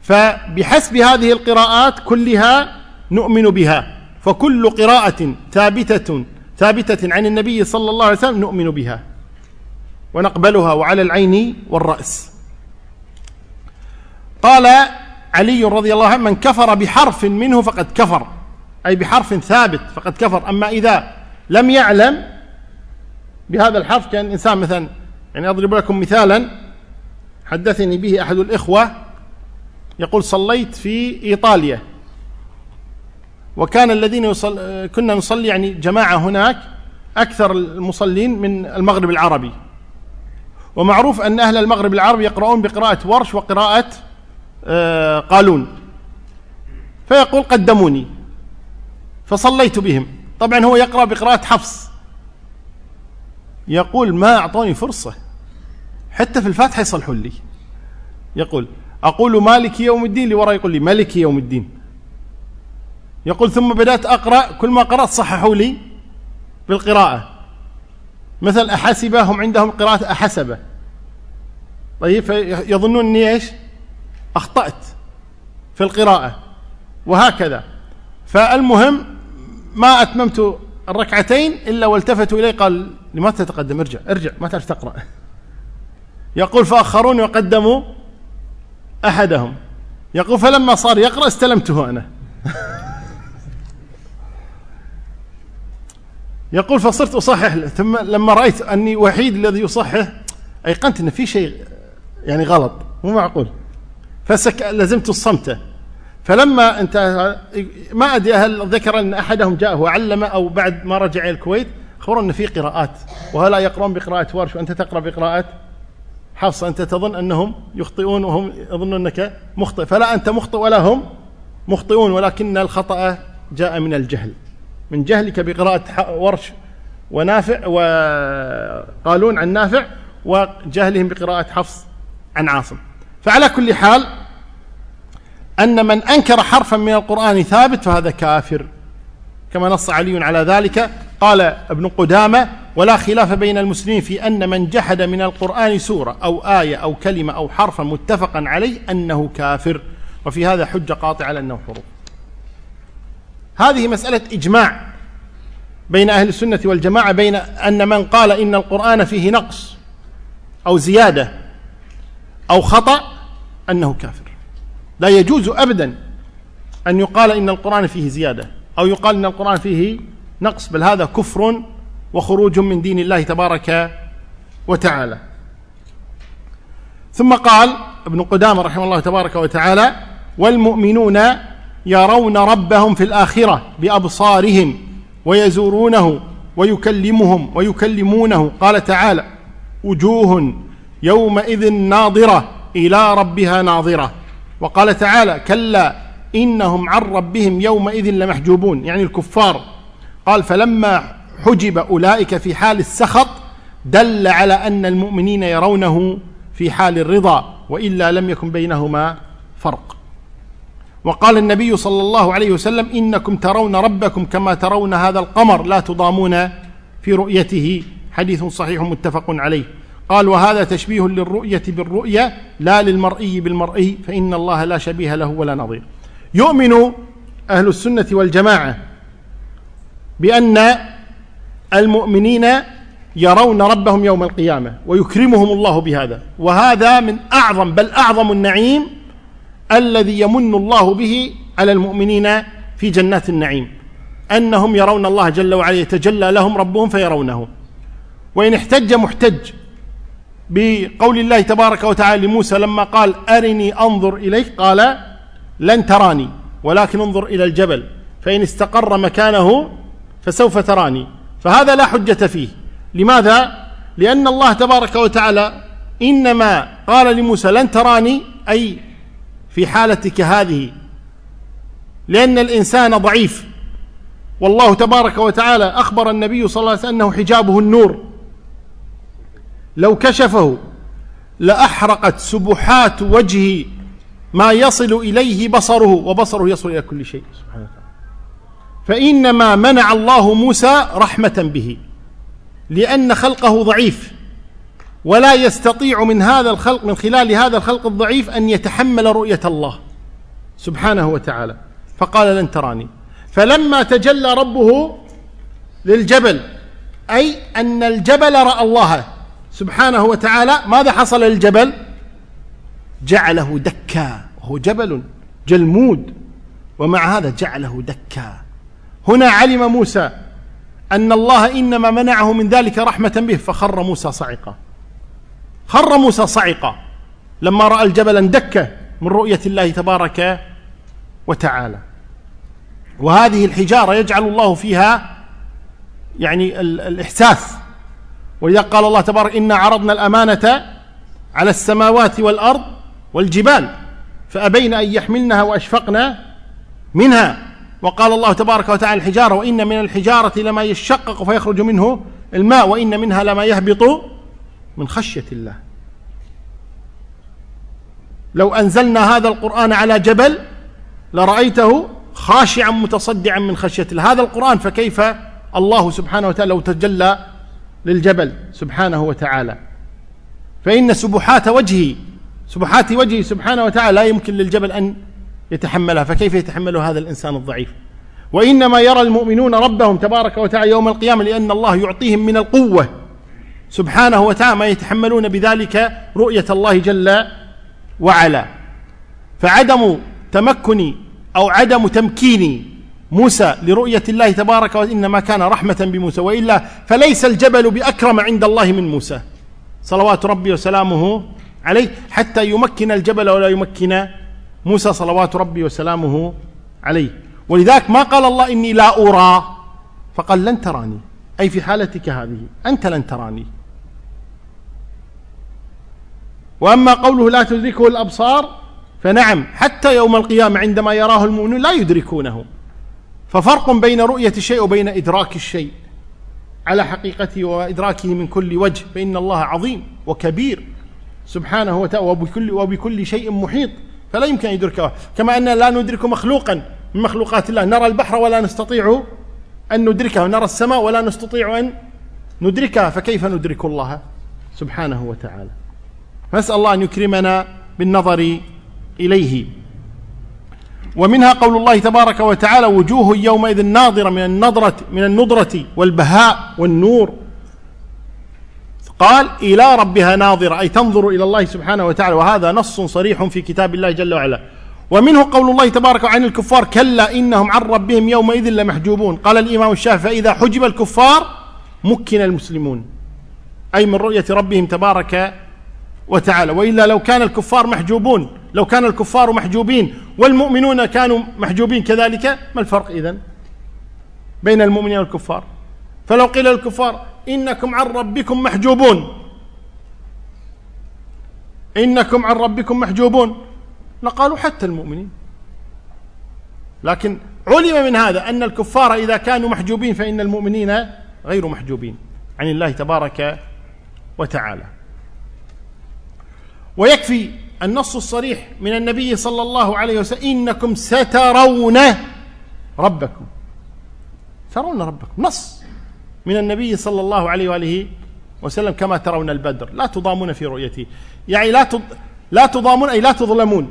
فبحسب هذه القراءات كلها نؤمن بها. فكل قراءة ثابتة ثابتة عن النبي صلى الله عليه وسلم نؤمن بها. ونقبلها وعلى العين والرأس. قال علي رضي الله عنه من كفر بحرف منه فقد كفر. أي بحرف ثابت فقد كفر. أما إذا لم يعلم بهذا الحرف كان إنسان مثلا يعني أضرب لكم مثالا حدثني به أحد الإخوة يقول صليت في إيطاليا. وكان الذين يصل كنا نصلي يعني جماعة هناك أكثر المصلين من المغرب العربي. ومعروف أن أهل المغرب العربي يقرؤون بقراءة ورش وقراءة آه، قالون. فيقول قدموني. فصليت بهم. طبعا هو يقرأ بقراءة حفص. يقول ما أعطوني فرصة. حتى في الفاتحة يصلحون لي. يقول أقول مالك يوم الدين اللي يقول لي ملك يوم الدين. يقول ثم بدأت أقرأ كل ما قرأت صححوا لي بالقراءة. مثل أحسبة هم عندهم قراءة أحسبة طيب فيظنون أني إيش؟ أخطأت في القراءة. وهكذا. فالمهم ما أتممت الركعتين إلا والتفتوا إلي قال لماذا تتقدم؟ ارجع ارجع ما تعرف تقرأ. يقول فأخروني وقدموا أحدهم. يقول فلما صار يقرأ استلمته أنا. يقول فصرت أصحح ثم لما رأيت أني وحيد الذي يصحح أيقنت أن في شيء يعني غلط مو معقول. فسك لزمت الصمت. فلما انتهى ما أدري هل ذكر أن أحدهم جاءه وعلم أو بعد ما رجع إلى الكويت خبروا أن في قراءات وهلا يقرؤون بقراءة ورش وأنت تقرأ بقراءه حفص أنت تظن أنهم يخطئون وهم يظنون أنك مخطئ. فلا أنت مخطئ ولا هم مخطئون ولكن الخطأ جاء من الجهل. من جهلك بقراءة ورش ونافع وقالون عن نافع وجهلهم بقراءة حفص عن عاصم. فعلى كل حال أن من أنكر حرفا من القرآن ثابت فهذا كافر. كما نص علي على ذلك. قال ابن قدامة ولا خلاف بين المسلمين في أن من جحد من القرآن سورة أو آية أو كلمة أو حرفا متفقا عليه أنه كافر. وفي هذا حجة قاطعة على أنه حروف. هذه مسألة إجماع بين أهل السنة والجماعة بين أن من قال إن القرآن فيه نقص أو زيادة أو خطأ أنه كافر. لا يجوز أبدا أن يقال إن القرآن فيه زيادة أو يقال إن القرآن فيه نقص بل هذا كفر وخروج من دين الله تبارك وتعالى. ثم قال ابن قدامة رحمه الله تبارك وتعالى والمؤمنون يرون ربهم في الآخرة بأبصارهم ويزورونه ويكلمهم ويكلمونه. قال تعالى وجوه يومئذ ناظرة إلى ربها ناظرة. وقال تعالى كلا إنهم عن ربهم يومئذ لمحجوبون يعني الكفار. قال فلما حجب أولئك في حال السخط دل على أن المؤمنين يرونه في حال الرضا وإلا لم يكن بينهما فرق. وقال النبي صلى الله عليه وسلم إنكم ترون ربكم كما ترون هذا القمر لا تضامون في رؤيته. حديث صحيح متفق عليه. قال وهذا تشبيه للرؤية بالرؤية لا للمرئي بالمرئي فإن الله لا شبيه له ولا نظير. يؤمن أهل السنة والجماعة بأن المؤمنين يرون ربهم يوم القيامة ويكرمهم الله بهذا. وهذا من أعظم بل أعظم النعيم الذي يمن الله به على المؤمنين في جنات النعيم. أنهم يرون الله جل وعلا يتجلى لهم ربهم فيرونه. وإن احتج محتج بقول الله تبارك وتعالى لموسى لما قال أرني أنظر إليك قال لن تراني ولكن انظر إلى الجبل فإن استقر مكانه فسوف تراني. فهذا لا حجة فيه. لماذا؟ لأن الله تبارك وتعالى إنما قال لموسى لن تراني أي في حالتك هذه لأن الإنسان ضعيف. والله تبارك وتعالى أخبر النبي صلى الله عليه وسلم أنه حجابه النور. لو كشفه لأحرقت سبحات وجهه ما يصل إليه بصره وبصره يصل إلى كل شيء سبحانه وتعالى. فإنما منع الله موسى رحمة به لأن خلقه ضعيف. ولا يستطيع من هذا الخلق من خلال هذا الخلق الضعيف أن يتحمل رؤية الله سبحانه وتعالى. فقال لن تراني. فلما تجلى ربه للجبل أي أن الجبل رأى الله سبحانه وتعالى ماذا حصل للجبل؟ جعله دكا وهو جبل جلمود ومع هذا جعله دكا. هنا علم موسى أن الله إنما منعه من ذلك رحمة به فخر موسى صعقا خر موسى صعقا لما رأى الجبل اندك من رؤية الله تبارك وتعالى. وهذه الحجارة يجعل الله فيها يعني الإحساس. ولذا قال الله تبارك إنا عرضنا الأمانة على السماوات والأرض والجبال فأبين أن يحملنها وأشفقنا منها. وقال الله تبارك وتعالى الحجارة وإن من الحجارة لما يشقق فيخرج منه الماء وإن منها لما يهبط من خشية الله. لو أنزلنا هذا القرآن على جبل لرأيته خاشعا متصدعا من خشية الله. هذا القرآن فكيف الله سبحانه وتعالى لو تجلى للجبل سبحانه وتعالى. فإن سبحات وجهه سبحات وجهه سبحانه وتعالى لا يمكن للجبل أن يتحملها. فكيف يتحمل هذا الإنسان الضعيف؟ وإنما يرى المؤمنون ربهم تبارك وتعالى يوم القيامة لأن الله يعطيهم من القوة. سبحانه وتعالى ما يتحملون بذلك رؤية الله جل وعلا. فعدم تمكن أو عدم تمكين موسى لرؤية الله تبارك وإنما كان رحمة بموسى وإلا فليس الجبل بأكرم عند الله من موسى. صلوات ربي وسلامه عليه حتى يمكن الجبل ولا يمكن موسى. صلوات ربي وسلامه عليه. ولذلك ما قال الله إني لا أرى فقال لن تراني. أي في حالتك هذه أنت لن تراني. وأما قوله لا تدركه الأبصار فنعم حتى يوم القيامة عندما يراه المؤمنون لا يدركونه. ففرق بين رؤية الشيء وبين إدراك الشيء. على حقيقته وإدراكه من كل وجه فإن الله عظيم وكبير سبحانه وتعالى وبكل, وبكل شيء محيط. فلا يمكن أن يدركه. كما أننا لا ندرك مخلوقا من مخلوقات الله. نرى البحر ولا نستطيع أن ندركه. نرى السماء ولا نستطيع أن ندركها. فكيف ندرك الله سبحانه وتعالى؟ نسأل الله أن يكرمنا بالنظر إليه. ومنها قول الله تبارك وتعالى وجوه يومئذ ناظرة من النظرة من النضرة والبهاء والنور. قال إلى ربها ناظرة. أي تنظر إلى الله سبحانه وتعالى. وهذا نص صريح في كتاب الله جل وعلا. ومنه قول الله تبارك عن الكفار كلا إنهم عن ربهم يومئذ لمحجوبون. قال الإمام الشافعي فإذا حجب الكفار مكن المسلمون. أي من رؤية ربهم تبارك وتعالى. وإلا لو كان الكفار محجوبون لو كان الكفار محجوبين والمؤمنون كانوا محجوبين كذلك ما الفرق إذن بين المؤمنين والكفار؟ فلو قيل للكفار إنكم عن ربكم محجوبون. إنكم عن ربكم محجوبون. لقالوا حتى المؤمنين. لكن علم من هذا أن الكفار إذا كانوا محجوبين فإن المؤمنين غير محجوبين عن الله تبارك وتعالى. ويكفي النص الصريح من النبي صلى الله عليه وسلم. إنكم سترون ربكم. ترون ربكم. نص من النبي صلى الله عليه وآله وسلم كما ترون البدر. لا تضامون في رؤيته يعني لا لا تضامون أي لا تظلمون.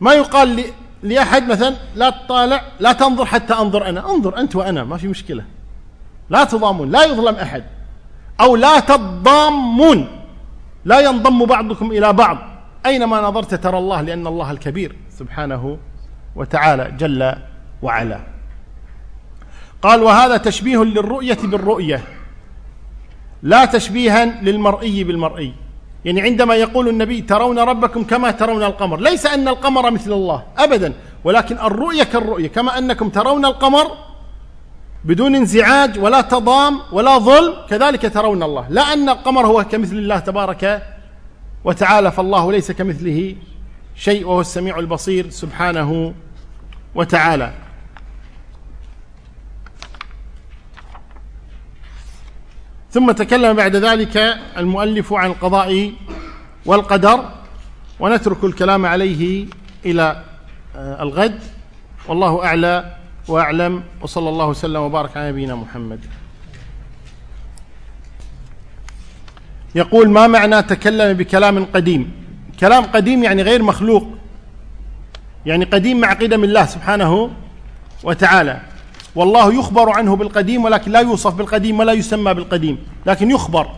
ما يقال لأحد مثلا لا تطالع لا تنظر حتى أنظر أنا. أنظر أنت وأنا ما في مشكلة. لا تضامون لا يظلم أحد. أو لا تضامون. لا ينضم بعضكم إلى بعض. أينما نظرت ترى الله لأن الله الكبير سبحانه وتعالى جل وعلا. قال وهذا تشبيه للرؤية بالرؤية لا تشبيها للمرئي بالمرئي. يعني عندما يقول النبي ترون ربكم كما ترون القمر. ليس أن القمر مثل الله أبدا ولكن الرؤية كالرؤية كما أنكم ترون القمر بدون انزعاج ولا تضام ولا ظلم كذلك ترون الله. لا أن القمر هو كمثل الله تبارك وتعالى فالله ليس كمثله شيء وهو السميع البصير سبحانه وتعالى. ثم تكلم بعد ذلك المؤلف عن القضاء والقدر ونترك الكلام عليه إلى آه، الغد. والله أعلى. وأعلم وصلى الله وسلم وبارك على نبينا محمد. يقول ما معنى تكلم بكلام قديم؟ كلام قديم يعني غير مخلوق. يعني قديم مع قدم الله سبحانه وتعالى. والله يخبر عنه بالقديم ولكن لا يوصف بالقديم ولا يسمى بالقديم. لكن يخبر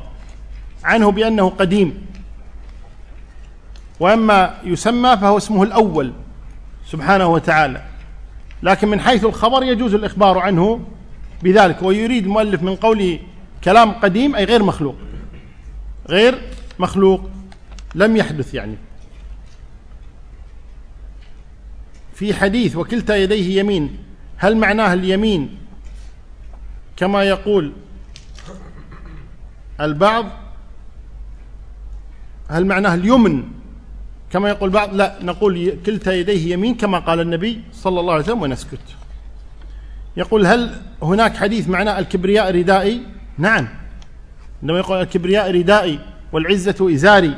عنه بأنه قديم. وأما يسمى فهو اسمه الأول سبحانه وتعالى. لكن من حيث الخبر يجوز الإخبار عنه بذلك ويريد المؤلف من قوله كلام قديم أي غير مخلوق. غير مخلوق لم يحدث يعني. في حديث وكلتا يديه يمين هل معناه اليمين كما يقول البعض؟ هل معناه اليمن؟ كما يقول بعض لا نقول كلتا يديه يمين كما قال النبي صلى الله عليه وسلم ونسكت. يقول هل هناك حديث معناه الكبرياء ردائي؟ نعم. عندما يقول الكبرياء ردائي والعزة إزاري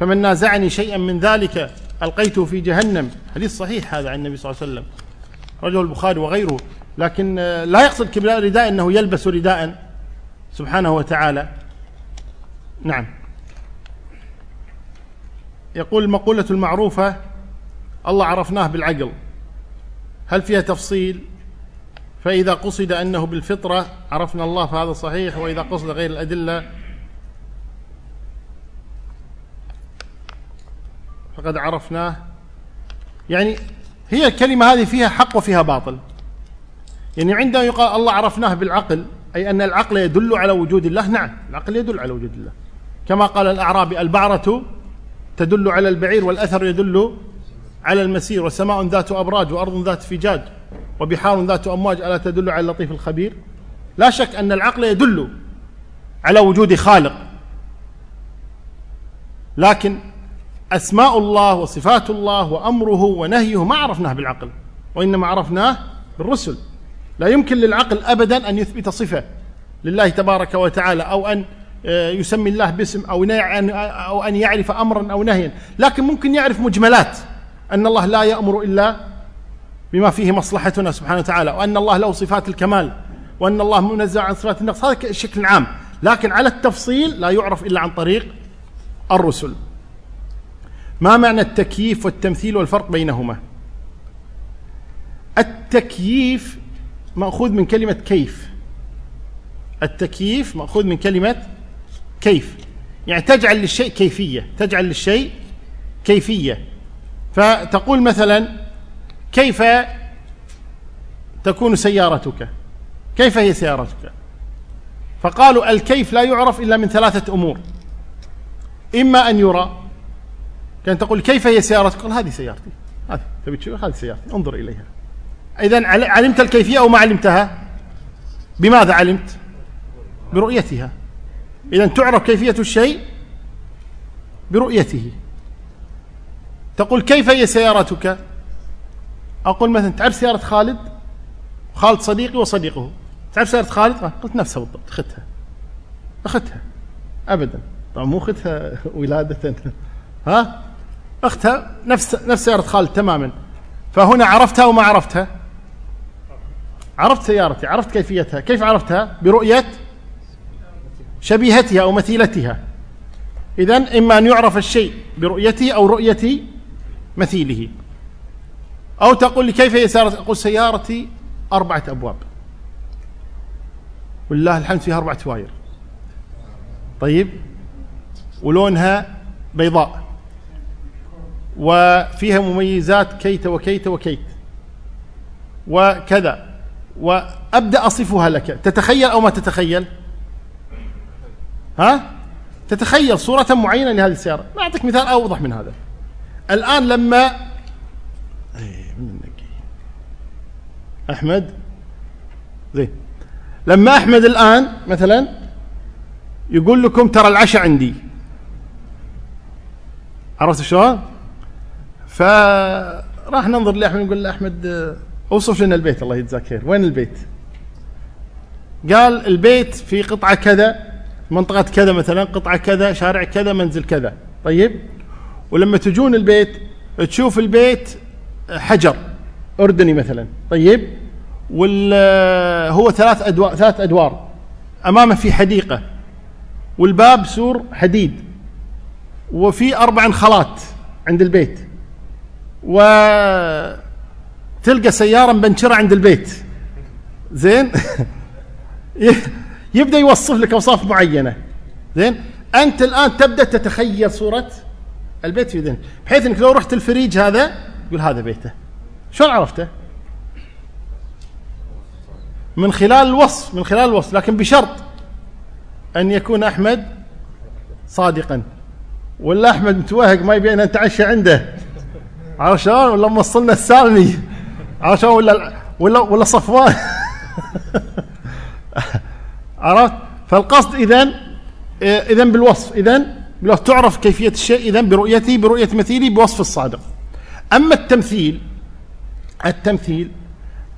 فمن نازعني شيئا من ذلك ألقيته في جهنم. حديث صحيح هذا عن النبي صلى الله عليه وسلم رجل البخاري وغيره. لكن لا يقصد كبرياء رداء أنه يلبس رداء سبحانه وتعالى. نعم. يقول المقولة المعروفة الله عرفناه بالعقل. هل فيها تفصيل؟ فإذا قصد أنه بالفطرة عرفنا الله فهذا صحيح وإذا قصد غير الأدلة فقد عرفناه. يعني هي الكلمة هذه فيها حق وفيها باطل. يعني عندما يقال الله عرفناه بالعقل أي أن العقل يدل على وجود الله نعم العقل يدل على وجود الله. كما قال الأعرابي البعرة تدل على البعير والأثر يدل على المسير وسماء ذات أبراج وأرض ذات فجاج وبحار ذات أمواج ألا تدل على اللطيف الخبير؟ لا شك أن العقل يدل على وجود خالق. لكن أسماء الله وصفات الله وأمره ونهيه ما عرفناه بالعقل وإنما عرفناه بالرسل. لا يمكن للعقل أبدا أن يثبت صفة لله تبارك وتعالى أو أن يسمي الله باسم أو أو أن يعرف أمرا أو نهيا. لكن ممكن يعرف مجملات. أن الله لا يأمر إلا بما فيه مصلحتنا سبحانه وتعالى وأن الله له صفات الكمال وأن الله منزه عن صفات النقص. هذا بشكل عام. لكن على التفصيل لا يعرف إلا عن طريق الرسل. ما معنى التكييف والتمثيل والفرق بينهما؟ التكييف مأخوذ من كلمة كيف. التكييف مأخوذ من كلمة كيف؟ يعني تجعل للشيء كيفية تجعل للشيء كيفية. فتقول مثلا كيف تكون سيارتك؟ كيف هي سيارتك؟ فقالوا الكيف لا يعرف إلا من ثلاثة أمور. إما أن يرى كان تقول كيف هي سيارتك؟ قال هذه سيارتي. هذه تبي تشوف؟ هذه سيارتي. انظر إليها. إذا علمت الكيفية أو ما علمتها؟ بماذا علمت؟ برؤيتها. إذا تعرف كيفية الشيء برؤيته. تقول كيف هي سيارتك؟ أقول مثلا تعرف سيارة خالد؟ خالد صديقي وصديقه. تعرف سيارة خالد؟ قلت نفسها بالضبط أخذتها أخذتها. أبدا. طبعا مو أخذتها ولادة. ها؟ أختها نفس نفس سيارة خالد تماما. فهنا عرفتها وما عرفتها؟ عرفت سيارتي عرفت كيفيتها. كيف عرفتها؟ برؤية شبيهتها أو مثيلتها. إذا إما أن يعرف الشيء برؤيته أو رؤية مثيله. أو تقول لي كيف هي أقول سيارتي أربعة أبواب. ولله الحمد فيها أربعة واير. طيب؟ ولونها بيضاء. وفيها مميزات كيت وكيت وكيت. وكذا. وأبدأ أصفها لك. تتخيل أو ما تتخيل؟ ها؟ تتخيل صورة معينة لهذه السيارة. أعطيك مثال أوضح من هذا. الآن لما أحمد؟ زين. لما أحمد الآن مثلا يقول لكم ترى العشاء عندي. عرفت شلون؟ فراح ننظر لأحمد نقول له أحمد أوصف لنا البيت الله يجزاك خير. وين البيت؟ قال البيت في قطعة كذا. منطقة كذا مثلا قطعة كذا شارع كذا منزل كذا. طيب؟ ولما تجون البيت تشوف البيت حجر أردني مثلا. طيب؟ وال هو ثلاث ادوار ثلاث أدوار. أمامه في حديقة. والباب سور حديد. وفي أربع انخالات عند البيت. وتلقى سيارة مبنشرة عند البيت. زين؟ يبدأ يوصف لك أوصاف معينة. زين؟ أنت الآن تبدأ تتخيل صورة البيت في ذهنك بحيث أنك لو رحت الفريج هذا يقول هذا بيته. شلون عرفته؟ من خلال الوصف من خلال الوصف لكن بشرط أن يكون أحمد صادقا. ولا أحمد متوهق ما يبين نتعشى عنده. عرفت شلون؟ ولا موصلنا السالمي. شلون؟ ولا ولا ولا صفوان. عرفت؟ فالقصد اذا اذا بالوصف اذا لو تعرف كيفية الشيء اذا برؤيته برؤية مثيله بوصف الصادق. أما التمثيل التمثيل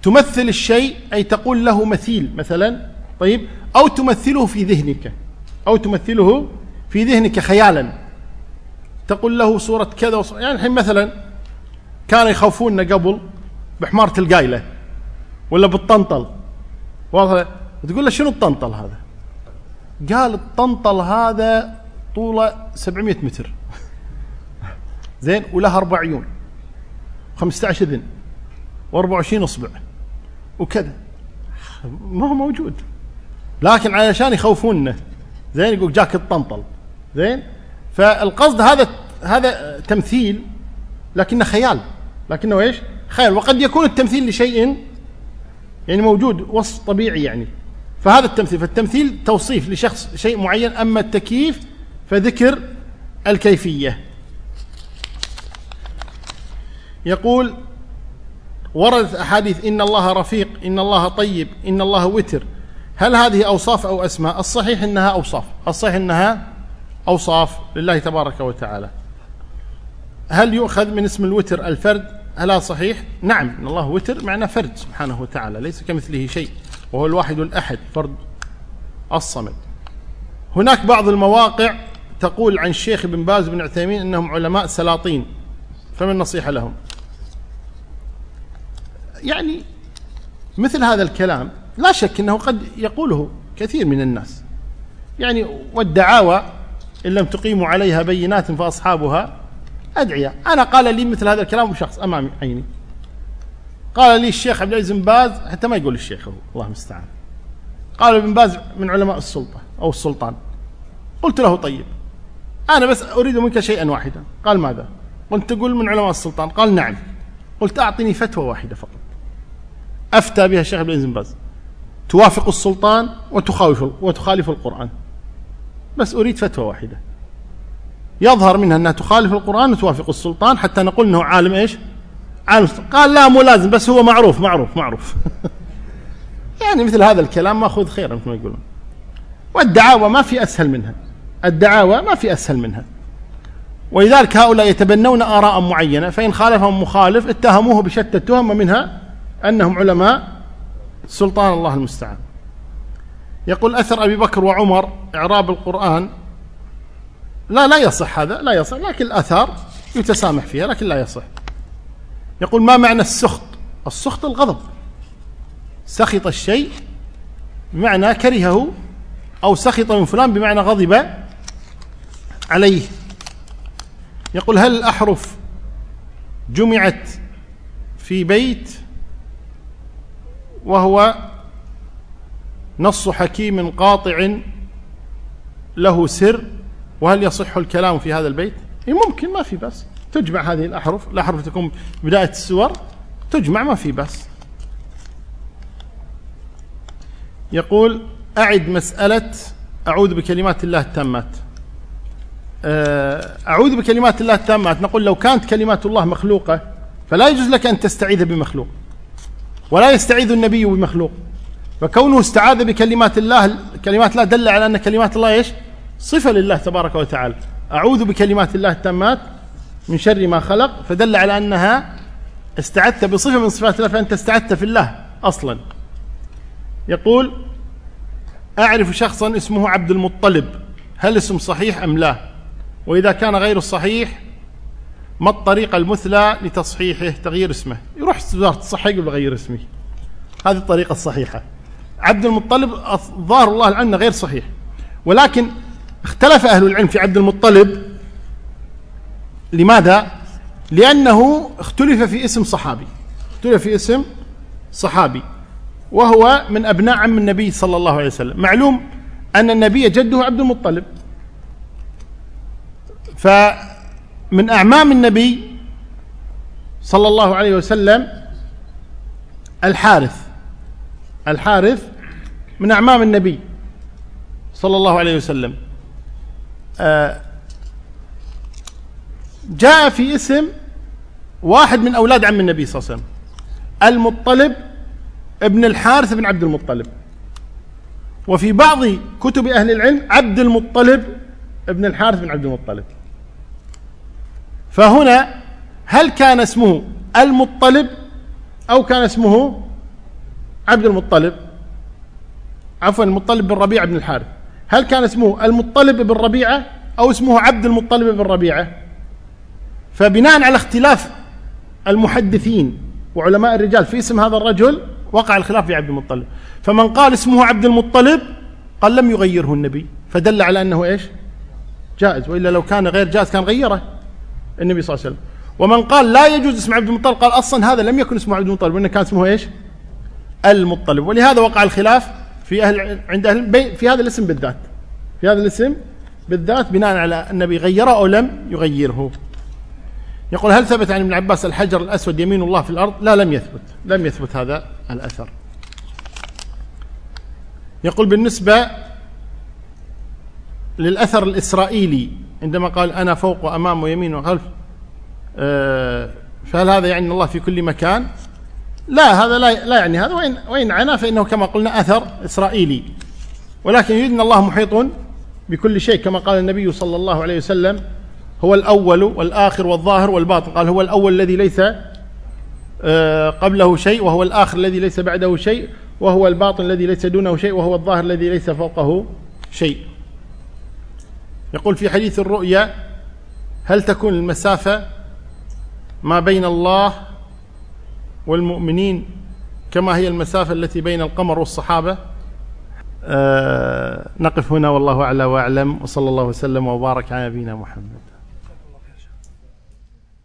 تمثل الشيء أي تقول له مثيل مثلا طيب أو تمثله في ذهنك أو تمثله في ذهنك خيالا. تقول له صورة كذا وصورة يعني الحين مثلا كانوا يخوفوننا قبل بحمارة القايلة ولا بالطنطل واضح؟ تقول له شنو الطنطل هذا؟ قال الطنطل هذا طوله 700 متر. زين وله أربع عيون. 15 اذن و24 أصبع. وكذا. ما هو موجود. لكن علشان يخوفوننا زين يقول جاك الطنطل. زين؟ فالقصد هذا هذا تمثيل لكنه خيال. لكنه إيش؟ خيال. وقد يكون التمثيل لشيء يعني موجود وصف طبيعي يعني. فهذا التمثيل فالتمثيل توصيف لشخص شيء معين أما التكييف فذكر الكيفية. يقول وردت أحاديث إن الله رفيق إن الله طيب إن الله وتر. هل هذه أوصاف أو أسماء؟ الصحيح إنها أوصاف. الصحيح إنها أوصاف لله تبارك وتعالى. هل يؤخذ من اسم الوتر الفرد؟ هل هذا صحيح؟ نعم إن الله وتر معنى فرد سبحانه وتعالى ليس كمثله شيء. وهو الواحد الأحد فرد الصمد. هناك بعض المواقع تقول عن الشيخ بن باز بن عثيمين إنهم علماء سلاطين فما النصيحه لهم؟ يعني مثل هذا الكلام لا شك إنه قد يقوله كثير من الناس. يعني والدعاوى إن لم تقيموا عليها بينات فأصحابها ادعياء أنا قال لي مثل هذا الكلام شخص امام عيني. قال لي الشيخ عبد العزيز بن باز حتى ما يقول الشيخ هو الله المستعان. قال ابن باز من علماء السلطة أو السلطان. قلت له طيب أنا بس أريد منك شيئا واحدا. قال ماذا؟ قلت تقول من علماء السلطان. قال نعم. قلت أعطني فتوى واحدة فقط. أفتى بها الشيخ عبد العزيز بن باز. توافق السلطان وتخالف وتخالف القرآن. بس أريد فتوى واحدة. يظهر منها أنها تخالف القرآن وتوافق السلطان حتى نقول أنه عالم إيش؟ عالم قال لا مو لازم بس هو معروف معروف معروف. يعني مثل هذا الكلام ماخذ خيرا مثل ما يقولون. والدعاوى ما في أسهل منها. الدعاوى ما في أسهل منها. ولذلك هؤلاء يتبنون آراء معينة فإن خالفهم مخالف اتهموه بشتى التهم ومنها أنهم علماء سلطان الله المستعان. يقول أثر أبي بكر وعمر إعراب القرآن. لا لا يصح هذا لا يصح لكن الآثار يتسامح فيها لكن لا يصح. يقول ما معنى السخط؟ السخط الغضب. سخط الشيء بمعنى كرهه أو سخط من فلان بمعنى غضب عليه. يقول هل الأحرف جمعت في بيت وهو نص حكيم قاطع له سر؟ وهل يصح الكلام في هذا البيت؟ إيه ممكن ما في بس تجمع هذه الأحرف الأحرف تكون بداية السور تجمع ما في بس. يقول أعد مسألة أعوذ بكلمات الله التامات. آه، أعوذ بكلمات الله التامات. نقول لو كانت كلمات الله مخلوقة فلا يجوز لك أن تستعيذ بمخلوق ولا يستعيذ النبي بمخلوق. فكونه استعاذ بكلمات الله كلمات الله دل على أن كلمات الله إيش؟ صفة لله تبارك وتعالى. أعوذ بكلمات الله التامات. من شر ما خلق فدل على أنها استعدت بصفة من صفات الله فأنت استعدت في الله أصلا. يقول أعرف شخصا اسمه عبد المطلب هل اسم صحيح أم لا؟ وإذا كان غير الصحيح ما الطريقة المثلى لتصحيحه؟ تغيير اسمه. يروح وزارة الصحة يقول بغير اسمي هذه الطريقة الصحيحة. عبد المطلب ظاهر الله عنه غير صحيح ولكن اختلف أهل العلم في عبد المطلب لماذا؟ لأنه اختلف في اسم صحابي. اختلف في اسم صحابي. وهو من أبناء عم النبي صلى الله عليه وسلم. معلوم أن النبي جده عبد المطلب. ف من أعمام النبي صلى الله عليه وسلم الحارث. الحارث من أعمام النبي صلى الله عليه وسلم. آه جاء في اسم واحد من أولاد عم النبي صلى الله عليه وسلم. المطلب ابن الحارث بن عبد المطلب. وفي بعض كتب أهل العلم عبد المطلب ابن الحارث بن عبد المطلب. فهنا هل كان اسمه المطلب أو كان اسمه عبد المطلب؟ عفوا المطلب بن ربيعة بن الحارث. هل كان اسمه المطلب بن ربيعة أو اسمه عبد المطلب بن ربيعة؟ فبناء على اختلاف المحدثين وعلماء الرجال في اسم هذا الرجل وقع الخلاف في عبد المطلب. فمن قال اسمه عبد المطلب قال لم يغيره النبي. فدل على أنه إيش؟ جائز. وإلا لو كان غير جائز كان غيره النبي صلى الله عليه وسلم. ومن قال لا يجوز اسم عبد المطلب قال أصلا هذا لم يكن اسمه عبد المطلب وإنه كان اسمه إيش؟ المطلب. ولهذا وقع الخلاف في أهل عند أهل في هذا الاسم بالذات. في هذا الاسم بالذات بناء على النبي غيره أو لم يغيره. يقول هل ثبت عن ابن عباس الحجر الأسود يمين الله في الأرض؟ لا لم يثبت. لم يثبت هذا الأثر. يقول بالنسبة للأثر الإسرائيلي عندما قال أنا فوق وأمام ويمين وخلف آه، فهل هذا يعني الله في كل مكان؟ لا هذا لا, لا يعني هذا. وإن, وإن عنا فإنه كما قلنا أثر إسرائيلي. ولكن يريد أن الله محيط بكل شيء كما قال النبي صلى الله عليه وسلم هو الأول والآخر والظاهر والباطن. قال هو الأول الذي ليس آه، قبله شيء وهو الآخر الذي ليس بعده شيء وهو الباطن الذي ليس دونه شيء وهو الظاهر الذي ليس فوقه شيء. يقول في حديث الرؤيا هل تكون المسافة ما بين الله والمؤمنين كما هي المسافة التي بين القمر والصحابة؟ أه نقف هنا والله أعلى وأعلم وصلى الله وسلم وبارك على نبينا محمد.